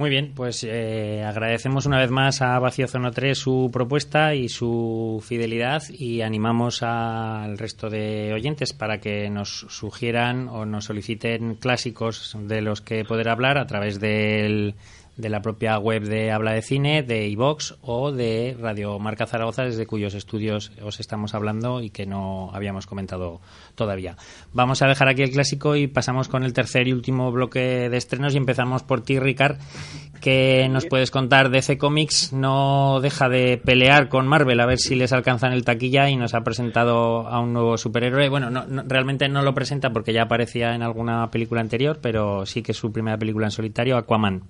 Muy bien, pues eh, agradecemos una vez más a Vacío Zono 3 su propuesta y su fidelidad y animamos al resto de oyentes para que nos sugieran o nos soliciten clásicos de los que poder hablar a través del de la propia web de Habla de Cine, de iVox o de Radio Marca Zaragoza, desde cuyos estudios os estamos hablando y que no habíamos comentado todavía. Vamos a dejar aquí el clásico y pasamos con el tercer y último bloque de estrenos y empezamos por ti, Ricard. ¿Qué nos puedes contar? DC Comics no deja de pelear con Marvel a ver si les alcanzan el taquilla y nos ha presentado a un nuevo superhéroe. Bueno, no, realmente no lo presenta porque ya aparecía en alguna película anterior, pero sí que es su primera película en solitario, Aquaman.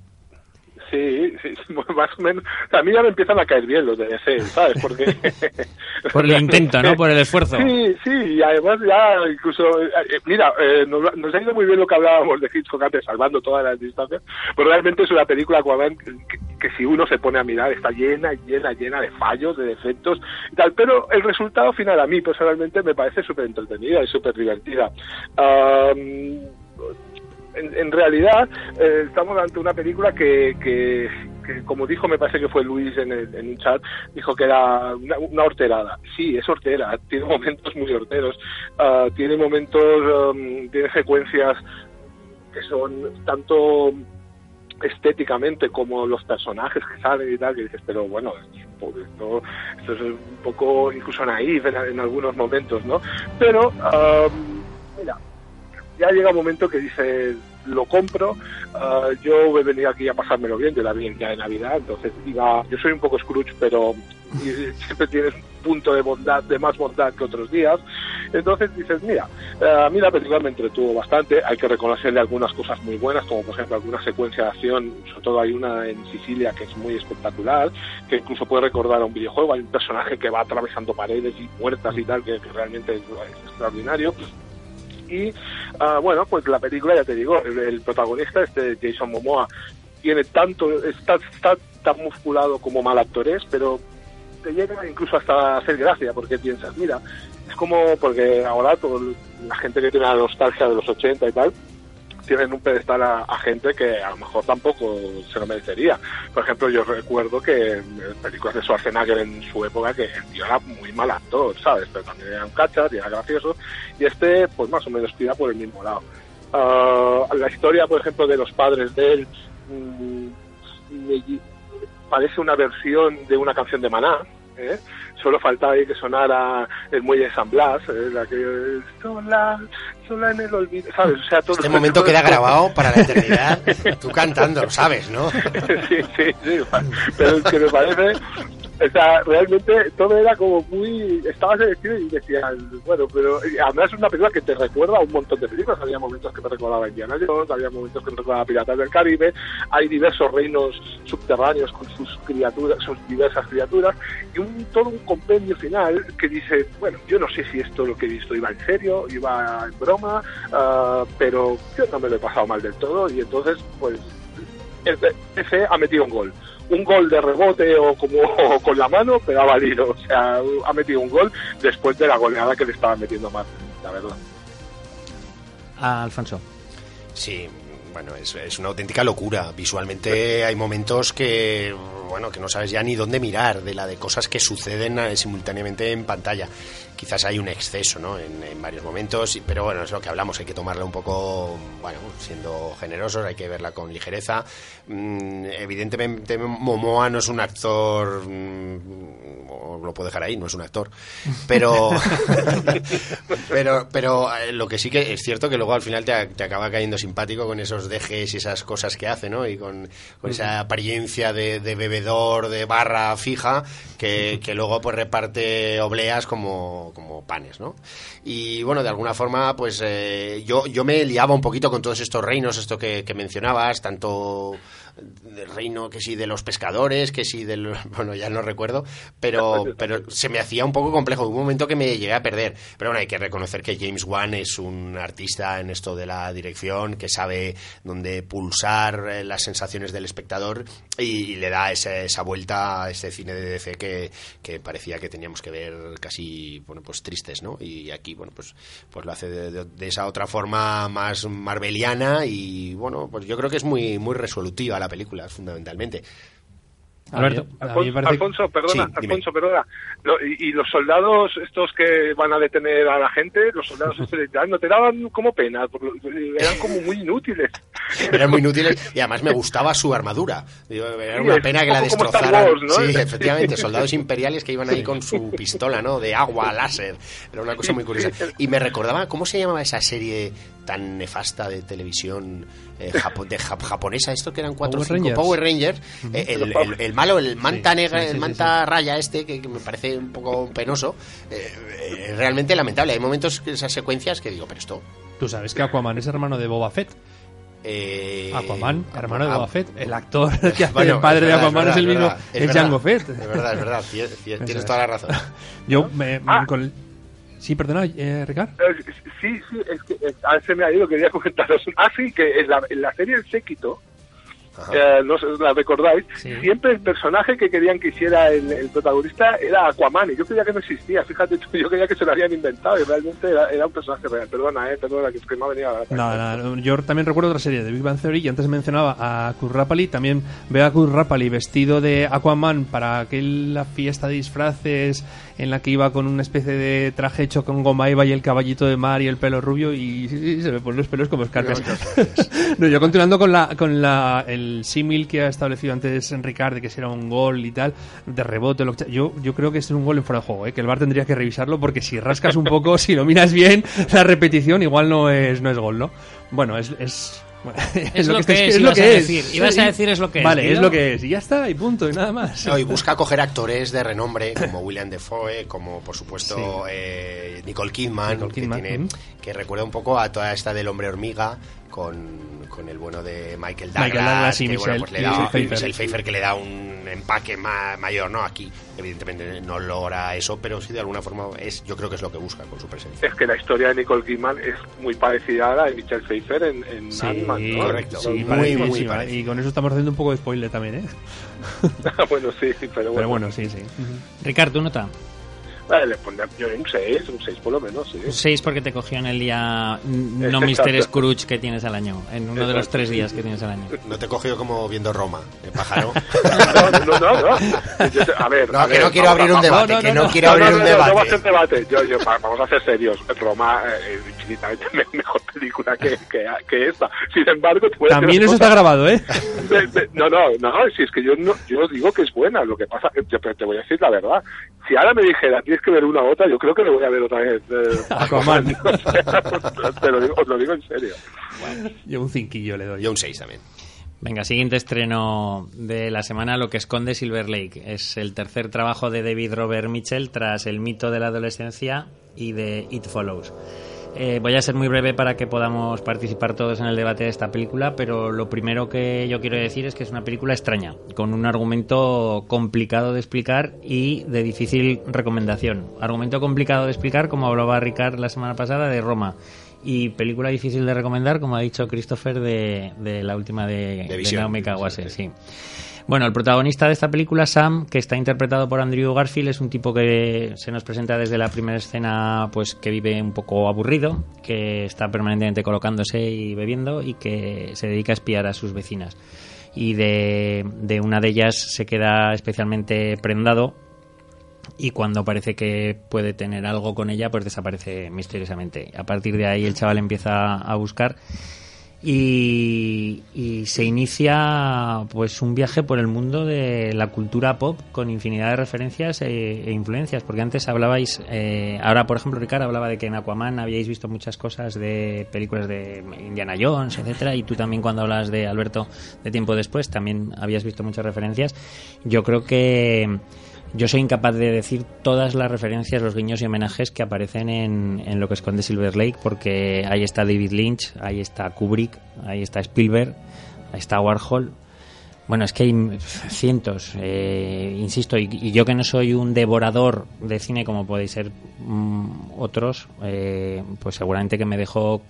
Sí, sí, [laughs] más o menos. A mí ya me empiezan a caer bien los de DC, ¿sabes? Porque... [laughs] Por el intento, ¿no? Por el esfuerzo. Sí, sí, y además ya incluso... Eh, mira, eh, nos, ha ido muy bien lo que hablábamos de Hitchcock antes, salvando todas las distancias, pero realmente es una película que, que, si uno se pone a mirar está llena, llena, llena de fallos, de defectos y tal, pero el resultado final a mí personalmente me parece súper entretenida y súper divertida en, realidad eh, estamos ante una película que, que, como dijo, me parece que fue Luis en, en un chat, dijo que era una, horterada. Sí, es hortera, tiene momentos muy horteros, ah, tiene momentos, um, tiene secuencias que son tanto estéticamente como los personajes que salen y tal, que dices, pero bueno, esto, esto es un poco incluso naif en, algunos momentos, ¿no? Pero, um, mira, ya llega un momento que dice lo compro, uh, yo he venido aquí a pasármelo bien, yo la vi ya de Navidad, entonces iba, yo soy un poco Scrooge, pero [laughs] siempre tienes un punto de bondad, de más bondad que otros días, entonces dices, mira, uh, a mí la película me entretuvo bastante, hay que reconocerle algunas cosas muy buenas, como por ejemplo alguna secuencia de acción, sobre todo hay una en Sicilia que es muy espectacular, que incluso puede recordar a un videojuego, hay un personaje que va atravesando paredes y puertas y tal, que, realmente es extraordinario y ah, bueno, pues la película, ya te digo, el, protagonista, este Jason Momoa, tiene tanto, está, tan musculado como mal actor es, pero te llega incluso hasta hacer gracia, porque piensas, mira, es como, porque ahora toda la gente que tiene la nostalgia de los 80 y tal, tienen un pedestal a, gente que a lo mejor tampoco se lo merecería. Por ejemplo, yo recuerdo que en películas de Schwarzenegger en su época que el era muy mal actor, ¿sabes? Pero también era un cacha, era gracioso, y este pues más o menos tira por el mismo lado. Ah, la historia, por ejemplo, de los padres de él mm, parece una versión de una canción de Maná, ¿eh? solo faltaba ahí que sonara el muelle de San Blas, ¿eh? la que sola en el olvido, ¿sabes? O sea, todo este momento queda grabado para la [laughs] eternidad, tú cantando, sabes, ¿no? [laughs] sí, sí, sí, pero es que me parece o sea, realmente todo era como muy... Estabas el y decías, bueno, pero además es una película que te recuerda a un montón de películas. Había momentos que me recordaba Indiana Jones, había momentos que me recordaba Piratas del Caribe, hay diversos reinos subterráneos con sus criaturas, sus diversas criaturas, y un, todo un compendio final que dice, bueno, yo no sé si esto lo que he visto iba en serio, iba en broma, uh, pero yo no me lo he pasado mal del todo, y entonces, pues, ese ha metido un gol un gol de rebote o como [laughs] con la mano, pero ha valido. O sea, ha metido un gol después de la goleada que le estaba metiendo más, la verdad. Ah, Alfonso. Sí, bueno, es, es, una auténtica locura. Visualmente hay momentos que, bueno, que no sabes ya ni dónde mirar de la de cosas que suceden eh, simultáneamente en pantalla quizás hay un exceso ¿no? en, varios momentos, pero bueno, es lo que hablamos, hay que tomarla un poco, bueno, siendo generosos, hay que verla con ligereza. Mm, evidentemente Momoa no es un actor, mm, lo puedo dejar ahí, no es un actor, pero, [laughs] pero, pero eh, lo que sí que es cierto que luego al final te, acaba cayendo simpático con esos dejes y esas cosas que hace, ¿no? Y con, esa apariencia de, bebedor, de barra fija, que, que luego pues reparte obleas como como, panes, ¿no? Y bueno, de alguna forma, pues eh, yo, yo me liaba un poquito con todos estos reinos, esto que, que mencionabas, tanto del reino que sí de los pescadores, que sí del [laughs] bueno, ya no recuerdo, pero [laughs] pero se me hacía un poco complejo, hubo un momento que me llegué a perder, pero bueno, hay que reconocer que James Wan es un artista en esto de la dirección, que sabe dónde pulsar eh, las sensaciones del espectador y, le da esa, esa, vuelta a este cine de DC que, que, parecía que teníamos que ver casi bueno, pues tristes, ¿no? Y aquí, bueno, pues pues lo hace de, de esa otra forma más marveliana y bueno, pues yo creo que es muy muy resolutiva la película, fundamentalmente. Alberto, Alfonso, perdona, Alfonso, perdona. y, los soldados estos que van a detener a la gente, los soldados [laughs] estos, no te daban como pena, eran como muy inútiles. Eran muy inútiles y además me gustaba su armadura. Era una pena que la destrozaran. Wars, ¿no? Sí, efectivamente, soldados imperiales que iban ahí con su pistola, ¿no? De agua, láser. Era una cosa muy curiosa. Y me recordaba, ¿cómo se llamaba esa serie tan nefasta de televisión eh, japo- de jap- japonesa? Esto que eran cuatro o Power cinco Rangers. Power Rangers. Eh, el, el- el malo, el manta negra, sí, sí, el manta raya este, que, que me parece un poco penoso. eh, eh, realmente lamentable. Hay momentos, esas secuencias que digo, pero esto... Tú sabes que Aquaman es hermano de Boba Fett. Eh, Aquaman, hermano de ah, Boba Fett. El actor [laughs] que hace Bueno, el padre es de verdad, Aquaman es, el mismo, verdad, es, verdad. Django Fett. Es verdad, es verdad. Tienes es. toda la razón. Yo, me, Ah. con el- Sí, perdona, eh, Ricard. Eh, Sí, sí, es que eh, ah, se me ha ido, quería [laughs] comentaros. Ah, sí, que en la, en la serie El Séquito. Eh, no sé si la recordáis, Sí. siempre el personaje que querían que hiciera el, el protagonista era Aquaman, y yo creía que no existía, fíjate tú, yo creía que se lo habían inventado, y realmente era, era un personaje real. Perdona, eh, perdona, que, es que me ha venido a la nada, yo también recuerdo otra serie de Big Bang Theory y antes mencionaba a Kurt Rapali, también veo a Kurt Rapali vestido de Aquaman para aquella fiesta de disfraces en la que iba con una especie de traje hecho con goma eva y el caballito de mar y el pelo rubio y se me ponen los pelos como escarpias. [laughs] no, yo continuando con la con la el símil que ha establecido antes Ricard de que si era un gol y tal, de rebote, lo que yo, yo creo que es un gol en fuera de juego, ¿eh? que el VAR tendría que revisarlo porque si rascas un poco, [laughs] si lo miras bien, la repetición igual no es, no es gol, ¿no? Bueno, es... es bueno, [laughs] Es lo que estáis- es, lo que a es. decir. Ibas a decir es lo que es, Vale, es lo que es. Y ya está, y punto, y nada más. No, y [laughs] busca coger actores de renombre como William Defoe, como por supuesto Sí. eh, Nicole Kidman, Nicole que, tiene- ujú. que recuerda un poco a toda esta del hombre hormiga con, con el bueno de Michael Douglas, Michael Douglas y que bueno, Michelle- pues le da Michelle Pfeiffer. Michelle Pfeiffer que le da un empaque ma- mayor, ¿no? Aquí evidentemente no logra eso, pero sí de alguna forma es yo creo que es lo que busca con su presencia. Es que la historia de Nicole Kidman es muy parecida a la de Michelle Pfeiffer en, en Sí, Ant-Man, ¿no? correcto. sí, Muy, parecidísima. muy parecido. Y con eso estamos haciendo un poco de spoiler también, ¿eh? [laughs] bueno, sí, sí, pero bueno. Pero bueno, sí, sí. Ricardo, ¿tu nota? Vale, le pondría yo un 6, un 6 por lo menos, sí. Un 6 porque te cogió en el día no. Mr. Scrooge que tienes al año, en uno de los tres días que tienes al año. No te cogió como viendo Roma, el pájaro. [laughs] No, no, no, a ver, No, a que ver, no quiero vamos abrir un debate, no, no, que no. no quiero No, abrir no, un no, no, no va a debate. ser debate. Yo, yo, va- vamos a ser serios. Roma eh, es infinitamente [laughs] me- mejor película que, que, que esta. Sin embargo, te voy También eso está grabado, ¿eh? De- de- No, no, no, si es que yo no, yo digo que es buena, lo que pasa, yo, pero te voy a decir la verdad. Si ahora me dijera, tienes que ver una otra, yo creo que le voy a ver otra vez. eh, [laughs] Aquaman. O sea, [laughs] te lo digo, os lo digo en serio. Yo un cinquillo le doy. Yo un 6 también. Venga, siguiente estreno de la semana, lo que esconde Silver Lake. Es el tercer trabajo de David Robert Mitchell tras El mito de la adolescencia y de It Follows. Eh, voy a ser muy breve para que podamos participar todos en el debate de esta película, pero lo primero que yo quiero decir es que es una película extraña, con un argumento complicado de explicar y de difícil recomendación. Argumento complicado de explicar, como hablaba Ricard la semana pasada, de Roma. Y película difícil de recomendar, como ha dicho Christopher, de, de la última de, de. Naomi Kawase, sí. Bueno, el protagonista de esta película, Sam, que está interpretado por Andrew Garfield, es un tipo que se nos presenta desde la primera escena, pues que vive un poco aburrido, que está permanentemente colocándose y bebiendo y que se dedica a espiar a sus vecinas. Y de, una de ellas se queda especialmente prendado y cuando parece que puede tener algo con ella, pues desaparece misteriosamente. A partir de ahí el chaval empieza a buscar y, y se inicia pues un viaje por el mundo de la cultura pop con infinidad de referencias e, e influencias porque antes hablabais eh, ahora por ejemplo Ricardo hablaba de que en Aquaman habíais visto muchas cosas de películas de Indiana Jones etcétera y tú también cuando hablas de Alberto de tiempo después también habías visto muchas referencias. Yo creo que yo soy incapaz de decir todas las referencias, los guiños y homenajes que aparecen en, en lo que esconde Silver Lake, porque ahí está David Lynch, ahí está Kubrick, ahí está Spielberg, ahí está Warhol. Bueno, es que hay cientos, eh, insisto, y, y yo que no soy un devorador de cine como podéis ser mm, otros, eh, pues seguramente que me dejo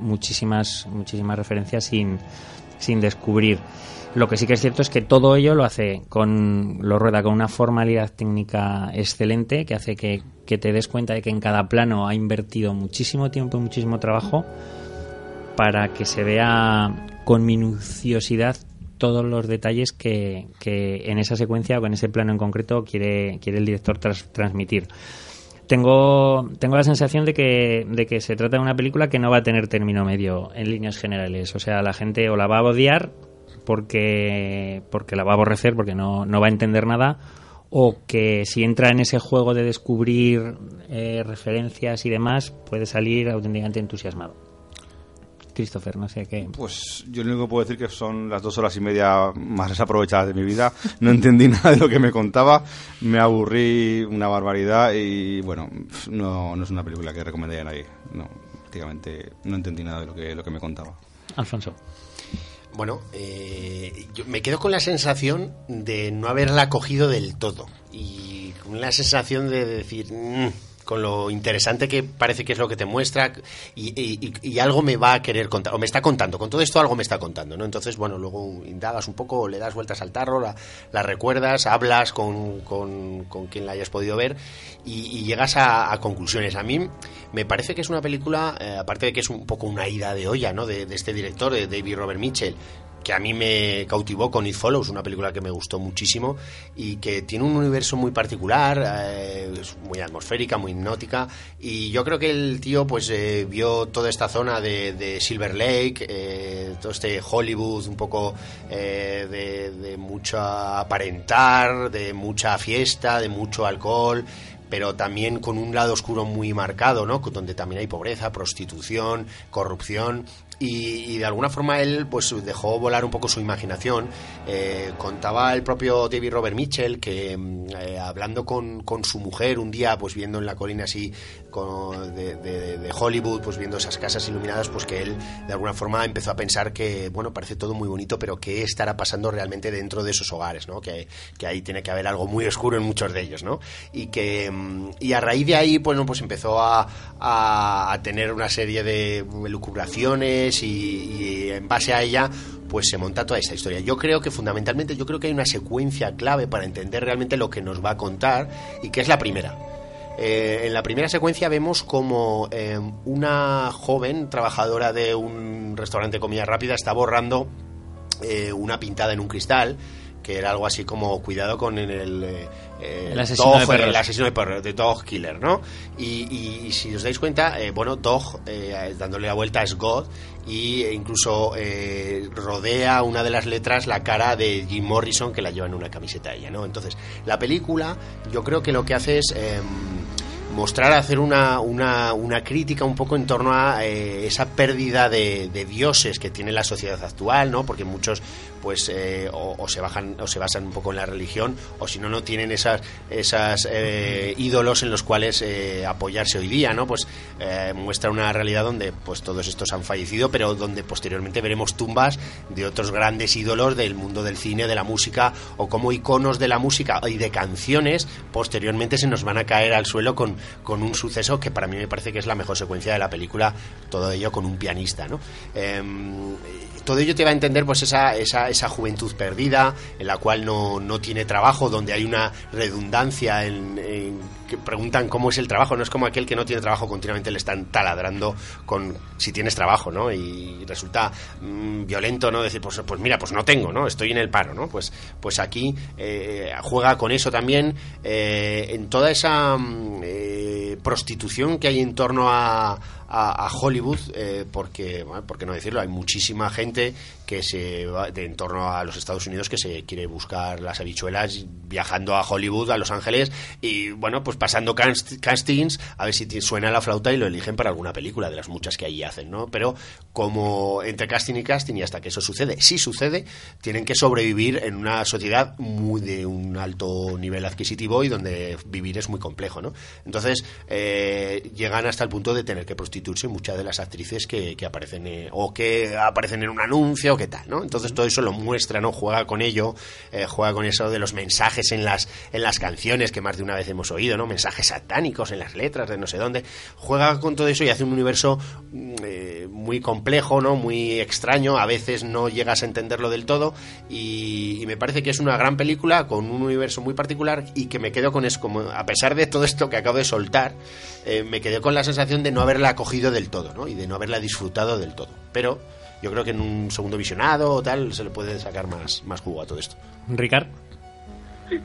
muchísimas, muchísimas referencias sin, sin descubrir. Lo que sí que es cierto es que todo ello lo hace con, lo rueda con una formalidad técnica excelente que hace que, que te des cuenta de que en cada plano ha invertido muchísimo tiempo y muchísimo trabajo para que se vea con minuciosidad todos los detalles que, que en esa secuencia o en ese plano en concreto quiere, quiere el director transmitir. Tengo, tengo la sensación de que, de que se trata de una película que no va a tener término medio en líneas generales. O sea, la gente o la va a odiar porque, porque la va a aborrecer, porque no, no va a entender nada, o que si entra en ese juego de descubrir eh, referencias y demás, puede salir auténticamente entusiasmado. Christopher, no sé qué. Pues yo lo único que puedo decir que son las dos horas y media más desaprovechadas de mi vida. No entendí [laughs] nada de lo que me contaba, me aburrí una barbaridad y bueno, no, no es una película que recomendaría a nadie. No, prácticamente no entendí nada de lo que, lo que me contaba. Alfonso. Bueno, eh, yo me quedo con la sensación de no haberla cogido del todo y con la sensación de decir, "Mm, con lo interesante que parece que es lo que te muestra y, algo me va a querer contar, o me está contando, con todo esto algo me está contando, ¿no? Entonces, bueno, luego indagas un poco, le das vueltas al tarro, la, la recuerdas, hablas con, con, con quien la hayas podido ver y, llegas a, a conclusiones. A mí me parece que es una película, eh, aparte de que es un poco una ida de olla, ¿no? De, de este director, de David Robert Mitchell, que a mí me cautivó con It Follows, una película que me gustó muchísimo y que tiene un universo muy particular, eh, es muy atmosférica, muy hipnótica y yo creo que el tío pues eh, vio toda esta zona de, de Silver Lake, eh, todo este Hollywood un poco eh, de, de mucho aparentar, de mucha fiesta, de mucho alcohol pero también con un lado oscuro muy marcado, ¿no? Donde también hay pobreza, prostitución, corrupción. Y, de alguna forma él pues dejó volar un poco su imaginación. Eh, contaba el propio David Robert Mitchell que mm, eh, hablando con, con su mujer un día, pues viendo en la colina así con- de, de- Hollywood, pues viendo esas casas iluminadas, pues que él de alguna forma empezó a pensar que, bueno, parece todo muy bonito, pero ¿qué estará pasando realmente dentro de esos hogares, ¿no? Que, que ahí tiene que haber algo muy oscuro en muchos de ellos, ¿no? Y que mm, y a raíz de ahí, pues, pues empezó a- a tener una serie de lucubraciones y, en base a ella pues se monta toda esta historia. Yo creo que fundamentalmente, yo creo que hay una secuencia clave para entender realmente lo que nos va a contar y que es la primera. Eh, en la primera secuencia vemos como eh, una joven trabajadora de un restaurante de comida rápida está borrando eh, una pintada en un cristal que era algo así como cuidado con el, eh, eh, El asesino dog, de perros. el asesino de perros, de Dog Killer, ¿no? Y, y- y si os dais cuenta, eh, bueno, Dog, eh, dándole la vuelta, es God, y incluso rodea una de las letras la cara de Jim Morrison, que la lleva en una camiseta ella, ¿no? Entonces, la película, yo creo que lo que hace es... em, mostrar, hacer una, una, una crítica un poco en torno a eh, esa pérdida de, de dioses que tiene la sociedad actual, ¿no? Porque muchos, pues, eh, o, se bajan, o se basan un poco en la religión, o si no, no tienen esas, esas eh, ídolos en los cuales eh, apoyarse hoy día, ¿no? Pues eh, muestra una realidad donde, pues, todos estos han fallecido, pero donde posteriormente veremos tumbas de otros grandes ídolos del mundo del cine, de la música, o como iconos de la música y de canciones, posteriormente se nos van a caer al suelo con, con un suceso que para mí me parece que es la mejor secuencia de la película, todo ello con un pianista, ¿no? Todo ello te va a entender pues esa, esa, esa juventud perdida en la cual no, no tiene trabajo, donde hay una redundancia en, en que preguntan cómo es el trabajo, no es como aquel que no tiene trabajo, continuamente le están taladrando con si tienes trabajo, ¿no? Y resulta mm, violento, ¿no? Decir, pues, pues mira, pues no tengo, ¿no? Estoy en el paro, ¿no? Pues, pues aquí eh, juega con eso también, eh, en toda esa mm, eh, prostitución que hay en torno a, a, Hollywood, eh, porque, bueno, ¿por qué no decirlo? Hay muchísima gente que se va de en torno a los Estados Unidos que se quiere buscar las habichuelas viajando a Hollywood, a Los Ángeles y, bueno, pues pasando cast- castings a ver si suena la flauta y lo eligen para alguna película de las muchas que allí hacen, ¿no? Pero como entre casting y casting y hasta que eso sucede, si sucede, tienen que sobrevivir en una sociedad muy de un alto nivel adquisitivo y donde vivir es muy complejo, ¿no? Entonces, eh, llegan hasta el punto de tener que prostituirse muchas de las actrices que, que aparecen eh, o que aparecen en un anuncio o qué tal, ¿no? Entonces todo eso lo muestra, ¿no? Juega con ello, eh, juega con eso de los mensajes en las, en las canciones que más de una vez hemos oído, ¿no? Mensajes satánicos en las letras de no sé dónde. Juega con todo eso y hace un universo mm, eh, muy complejo, ¿no? Muy extraño, a veces no llegas a entenderlo del todo y, y me parece que es una gran película con un universo muy particular y que me quedo con eso, como a pesar de todo esto que acabo de soltar, eh, me quedé con la sensación de no haberla acogido del todo, ¿no? Y de no haberla disfrutado del todo. Pero yo creo que en un segundo visionado o tal se le puede sacar más, más jugo a todo esto. Ricard. Sí.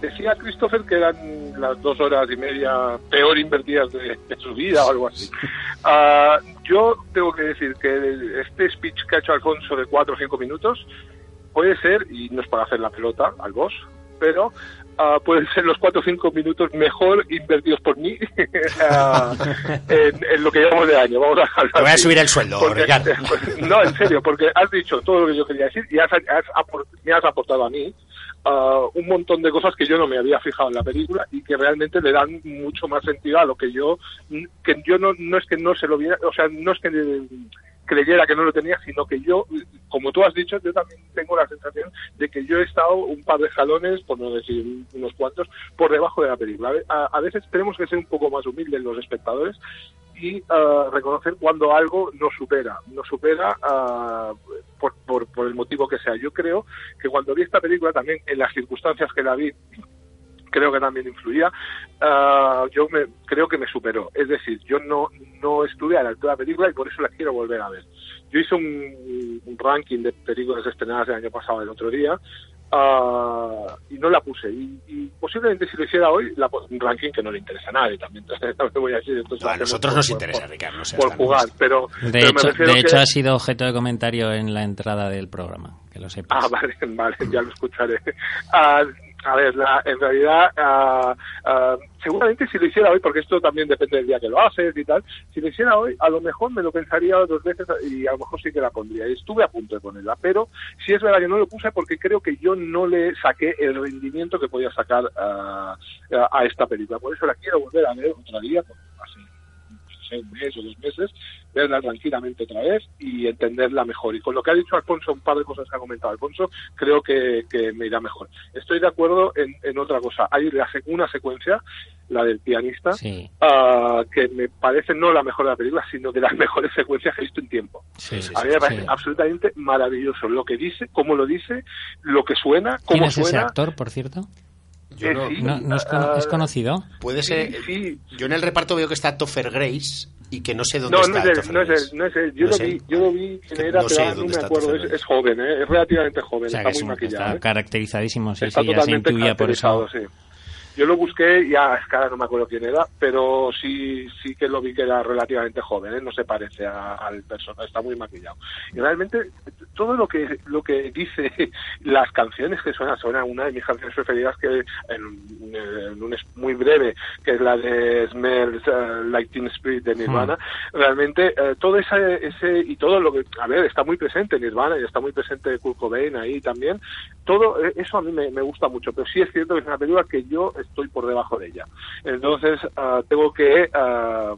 Decía Christopher que eran las dos horas y media peor invertidas de, de su vida o algo así. Ah, yo tengo que decir que este speech que ha hecho Alfonso de cuatro o cinco minutos puede ser, y no es para hacer la pelota al boss, pero ah, pueden ser los cuatro o cinco minutos mejor invertidos por mí [laughs] en, en lo que llevamos de año. Vamos a Te voy a subir el sueldo, Porque- Ricardo. [laughs] no, en serio, porque has dicho todo lo que yo quería decir y has, has me has aportado a mí ah, un montón de cosas que yo no me había fijado en la película y que realmente le dan mucho más sentido a lo que yo, que yo no, no es que no se lo viera, o sea, no es que creyera que no lo tenía, sino que yo, como tú has dicho, yo también tengo la sensación de que yo he estado un par de escalones, por no decir unos cuantos, por debajo de la película. A, veces tenemos que ser un poco más humildes los espectadores y ah, reconocer cuando algo nos supera, nos supera ah, por, por, por el motivo que sea. Yo creo que cuando vi esta película también, en las circunstancias que la vi, creo que también influía, ah, yo me, creo que me superó. Es decir, yo no, no estuve a la altura de la película y por eso la quiero volver a ver. Yo hice un, un ranking de películas estrenadas el año pasado, el otro día, ah, y no la puse. Y, y posiblemente si lo hiciera hoy, la, un ranking que no le interesa a nadie también. [laughs] también voy a decir, entonces a hacemos nosotros por- nos por- interesa, por- Ricardo. Por tan jugar, pero, De pero hecho, de que- hecho ha sido objeto de comentario en la entrada del programa, que lo sepas. Ah, [laughs] vale, vale, ya lo escucharé. Ah, a ver, la- en realidad, ah, seguramente si lo hiciera hoy, porque esto también depende del día que lo haces y tal, si lo hiciera hoy, a lo mejor me lo pensaría dos veces y a lo mejor sí que la pondría. Estuve a punto de ponerla, pero sí es verdad que no lo puse porque creo que yo no le saqué el rendimiento que podía sacar ah, a esta película. Por eso la quiero volver a ver otro día, sé, un mes o dos meses, verla tranquilamente otra vez y entenderla mejor. Y con lo que ha dicho Alfonso, un par de cosas que ha comentado Alfonso, creo que, que me irá mejor. Estoy de acuerdo en, en otra cosa. Hay la una secuencia, la del pianista, Sí, ah, que me parece no la mejor de la película, sino de las [laughs] mejores secuencias que he visto en tiempo. sí, sí, A mí me parece absolutamente maravilloso lo que dice, cómo lo dice, lo que suena, ¿Quién cómo es ese actor, por cierto? Yo Eh, no- sí, No, no es, ah, es conocido. Puede ser. Sí, Yo en el reparto veo que está Topher Grace y que no sé dónde No, está. no es él, no es él, no es él. Yo, No lo vi, yo lo vi Que era, no pero sé no me acuerdo. Topher Es, joven, ¿eh? es relativamente joven, O sea, está es muy un- maquillado. está ¿eh? caracterizadísimo, sí, está sí, ya se intuía por eso. sí. Yo lo busqué y a escala no me acuerdo quién era, pero sí sí que lo vi que era relativamente joven, ¿eh? no se parece a- al personaje, está muy maquillado. Y realmente todo lo que lo que dice [laughs] las canciones que suenan, suena una de mis canciones preferidas que en, un- en un es muy breve, que es la de Smells eh, Like Teen Spirit de Nirvana, realmente eh, todo ese, ese y todo lo que, a ver, está muy presente Nirvana y está muy presente Kurt Cobain ahí también, todo eh, eso a mí me, me gusta mucho, pero sí es cierto que es una película que yo estoy por debajo de ella. Entonces ah, tengo que ah,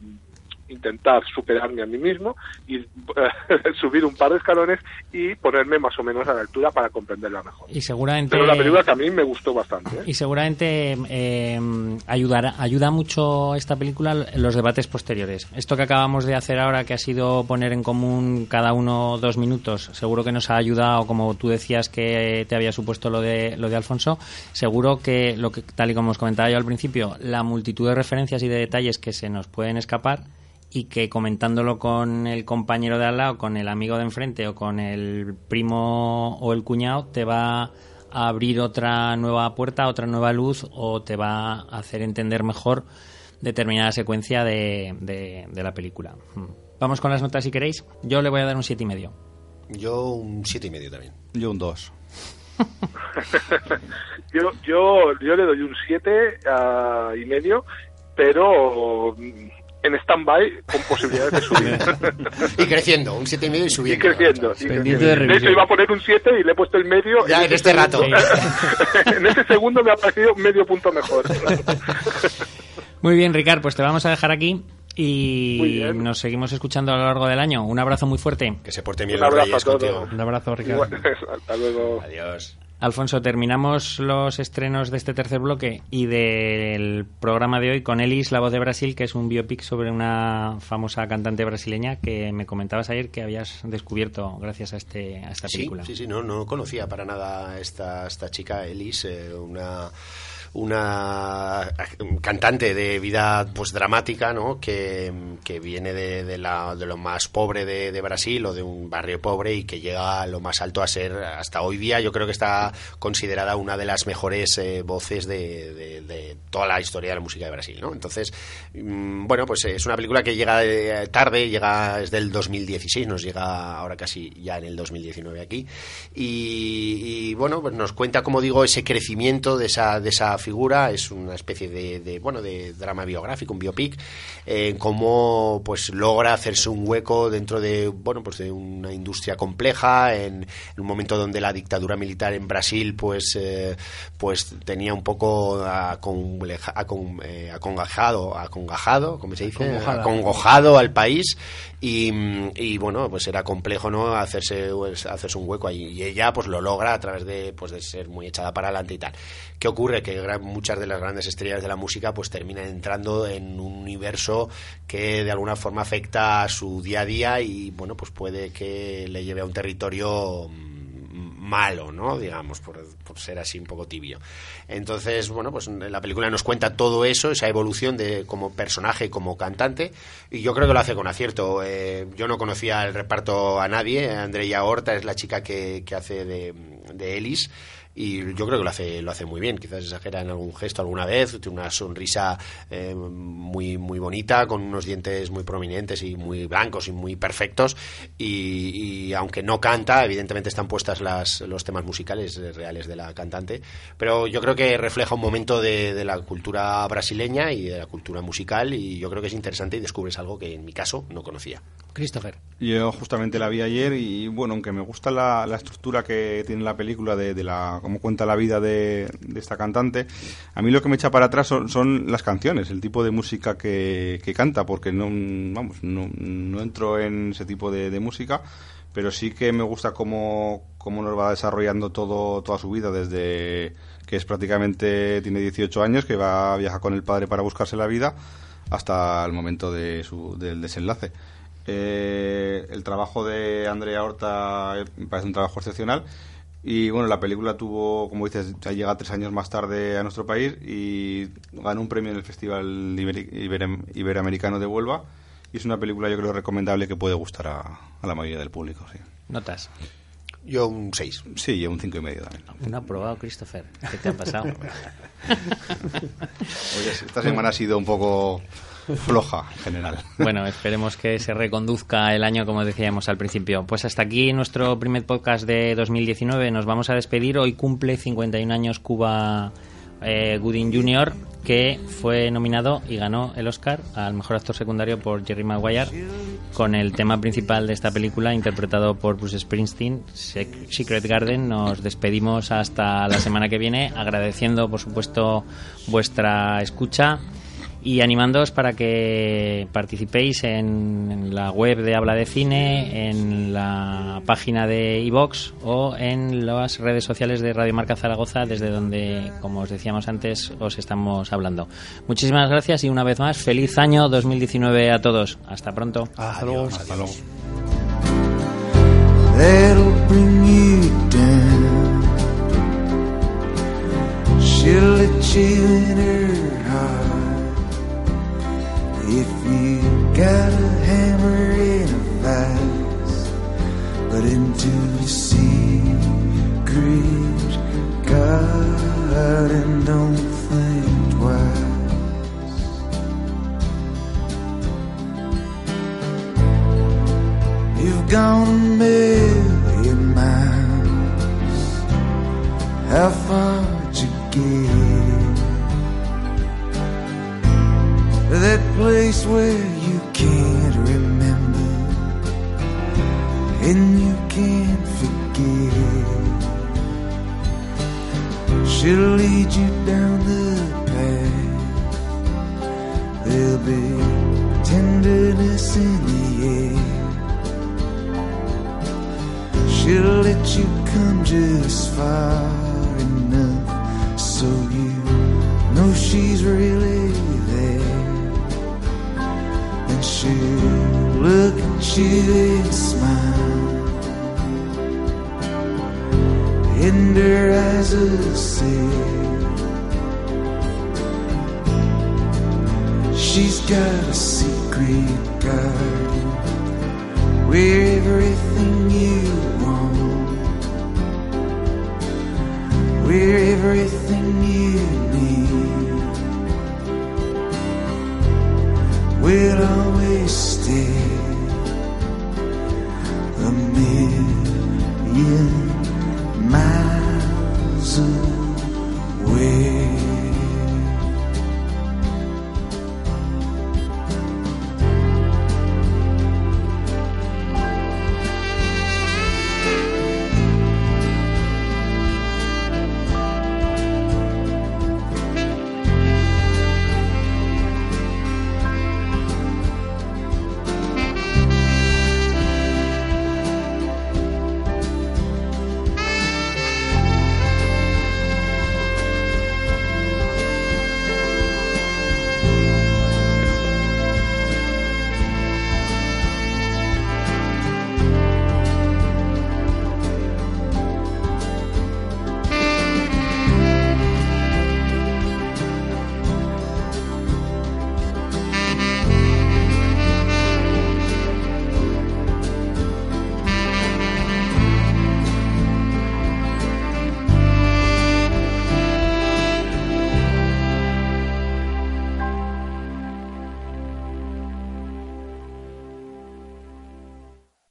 intentar superarme a mí mismo y eh, [laughs] subir un par de escalones y ponerme más o menos a la altura para comprenderla mejor. Y seguramente... Pero la película que a mí me gustó bastante. ¿eh? Y seguramente eh, ayudará, ayuda mucho esta película en los debates posteriores. Esto que acabamos de hacer ahora, que ha sido poner en común cada uno dos minutos, seguro que nos ha ayudado, como tú decías que te había supuesto lo de, lo de Alfonso, seguro que, lo que, tal y como os comentaba yo al principio, la multitud de referencias y de detalles que se nos pueden escapar y que comentándolo con el compañero de al lado, con el amigo de enfrente o con el primo o el cuñado, te va a abrir otra nueva puerta, otra nueva luz o te va a hacer entender mejor determinada secuencia de, de- de la película. Hmm. Vamos con las notas si queréis. Yo le voy a dar un siete y medio. Yo un siete y medio también. Yo un 2. [laughs] Yo, yo, yo le doy un 7 y medio, pero mm, en stand-by con posibilidades de subir. [laughs] Y creciendo, un siete y medio y subiendo. creciendo. y creciendo. de hecho, iba a poner un 7 y le he puesto el medio. Ya, [laughs] en este rato. segundo- en ese segundo me ha parecido medio punto mejor. [laughs] Muy bien, Ricard, pues te vamos a dejar aquí y nos seguimos escuchando a lo largo del año. Un abrazo muy fuerte. Que se porte bien Un los abrazo reyes a todos. contigo. Un abrazo, Ricardo. Hasta luego. Adiós. Alfonso, terminamos los estrenos de este tercer bloque y del programa de hoy con Elis, la voz de Brasil, que es un biopic sobre una famosa cantante brasileña que me comentabas ayer que habías descubierto gracias a, este, a esta película. sí, sí, no, no conocía para nada esta, esta chica, Elise, eh, una, una cantante de vida pues dramática, ¿no? Que, que viene de, de, la, de lo más pobre de, de, Brasil o de un barrio pobre y que llega a lo más alto a ser hasta hoy día. Yo creo que está considerada una de las mejores eh, voces de, toda la historia de la música de Brasil, ¿no? Entonces, mmm, bueno, pues es una película que llega tarde, llega desde el 2016, nos llega ahora casi ya en el 2019 aquí y, y bueno, pues nos cuenta, como digo, ese crecimiento de esa, de esa figura, es una especie de, de bueno, de drama biográfico, un biopic, eh, cómo pues logra hacerse un hueco dentro de, bueno, pues de una industria compleja, en, en un momento donde la dictadura militar en Brasil, pues, eh, pues tenía un poco aconleja, acon, eh, acongajado, acongajado, ¿cómo se dice? Acongojada. Acongojado al país y, y, bueno, pues era complejo, ¿no? Hacerse, pues, hacerse un hueco ahí. Y ella, pues lo logra a través de, pues, de ser muy echada para adelante y tal. ¿Qué ocurre? Que muchas de las grandes estrellas de la música pues terminan entrando en un universo que de alguna forma afecta a su día a día y bueno, pues puede que le lleve a un territorio malo, ¿no? Digamos, por, por, ser así un poco tibio. Entonces, bueno, pues la película nos cuenta todo eso, esa evolución de como personaje, como cantante, y yo creo que lo hace con acierto. Eh, yo no conocía el reparto a nadie, Andrea Horta es la chica que, que hace de, de Ellis, y yo creo que lo hace lo hace muy bien. Quizás exagera en algún gesto alguna vez tiene una sonrisa eh, muy muy bonita con unos dientes muy prominentes y muy blancos y muy perfectos. Y, aunque no canta evidentemente están puestas las, los temas musicales reales de la cantante. Pero yo creo que refleja un momento de, la cultura brasileña y de la cultura musical y yo creo que es interesante y descubres algo que en mi caso no conocía Yo justamente la vi ayer y bueno aunque me gusta la, estructura que tiene la película de, de la cómo cuenta la vida de, esta cantante, a mí lo que me echa para atrás son, las canciones, el tipo de música que, que canta, porque no, vamos, no, entro en ese tipo de, música, pero sí que me gusta cómo, cómo nos va desarrollando todo, toda su vida, desde que es prácticamente, tiene 18 años, que va a viajar con el padre para buscarse la vida, hasta el momento de su, del desenlace. Eh, el trabajo de Andrea Horta me parece un trabajo excepcional y bueno, la película tuvo, como dices, ya llega tres años más tarde a nuestro país y ganó un premio en el Festival Iber Iber Iberoamericano de Huelva. Y es una película, yo creo, recomendable que puede gustar a, a la mayoría del público. Sí. ¿Notas? Yo un 6. Sí, yo un cinco y medio también. Un aprobado, Christopher. ¿Qué te ha pasado? [laughs] Oye, esta semana ha sido un poco floja en general. Bueno, esperemos que se reconduzca el año como decíamos al principio. Pues hasta aquí nuestro primer podcast de 2019. Nos vamos a despedir. Hoy cumple 51 años Cuba eh, Gooding Jr., que fue nominado y ganó el Oscar al mejor actor secundario por Jerry Maguire con el tema principal de esta película interpretado por Bruce Springsteen, Secret Garden. Nos despedimos hasta la semana que viene, agradeciendo por supuesto vuestra escucha y animándoos para que participéis en, la web de Habla de Cine, en la página de iVox o en las redes sociales de Radio Marca Zaragoza, desde donde, como os decíamos antes, os estamos hablando. Muchísimas gracias y una vez más, feliz año 2019 a todos. Hasta pronto. Hasta luego. Hasta luego. If you got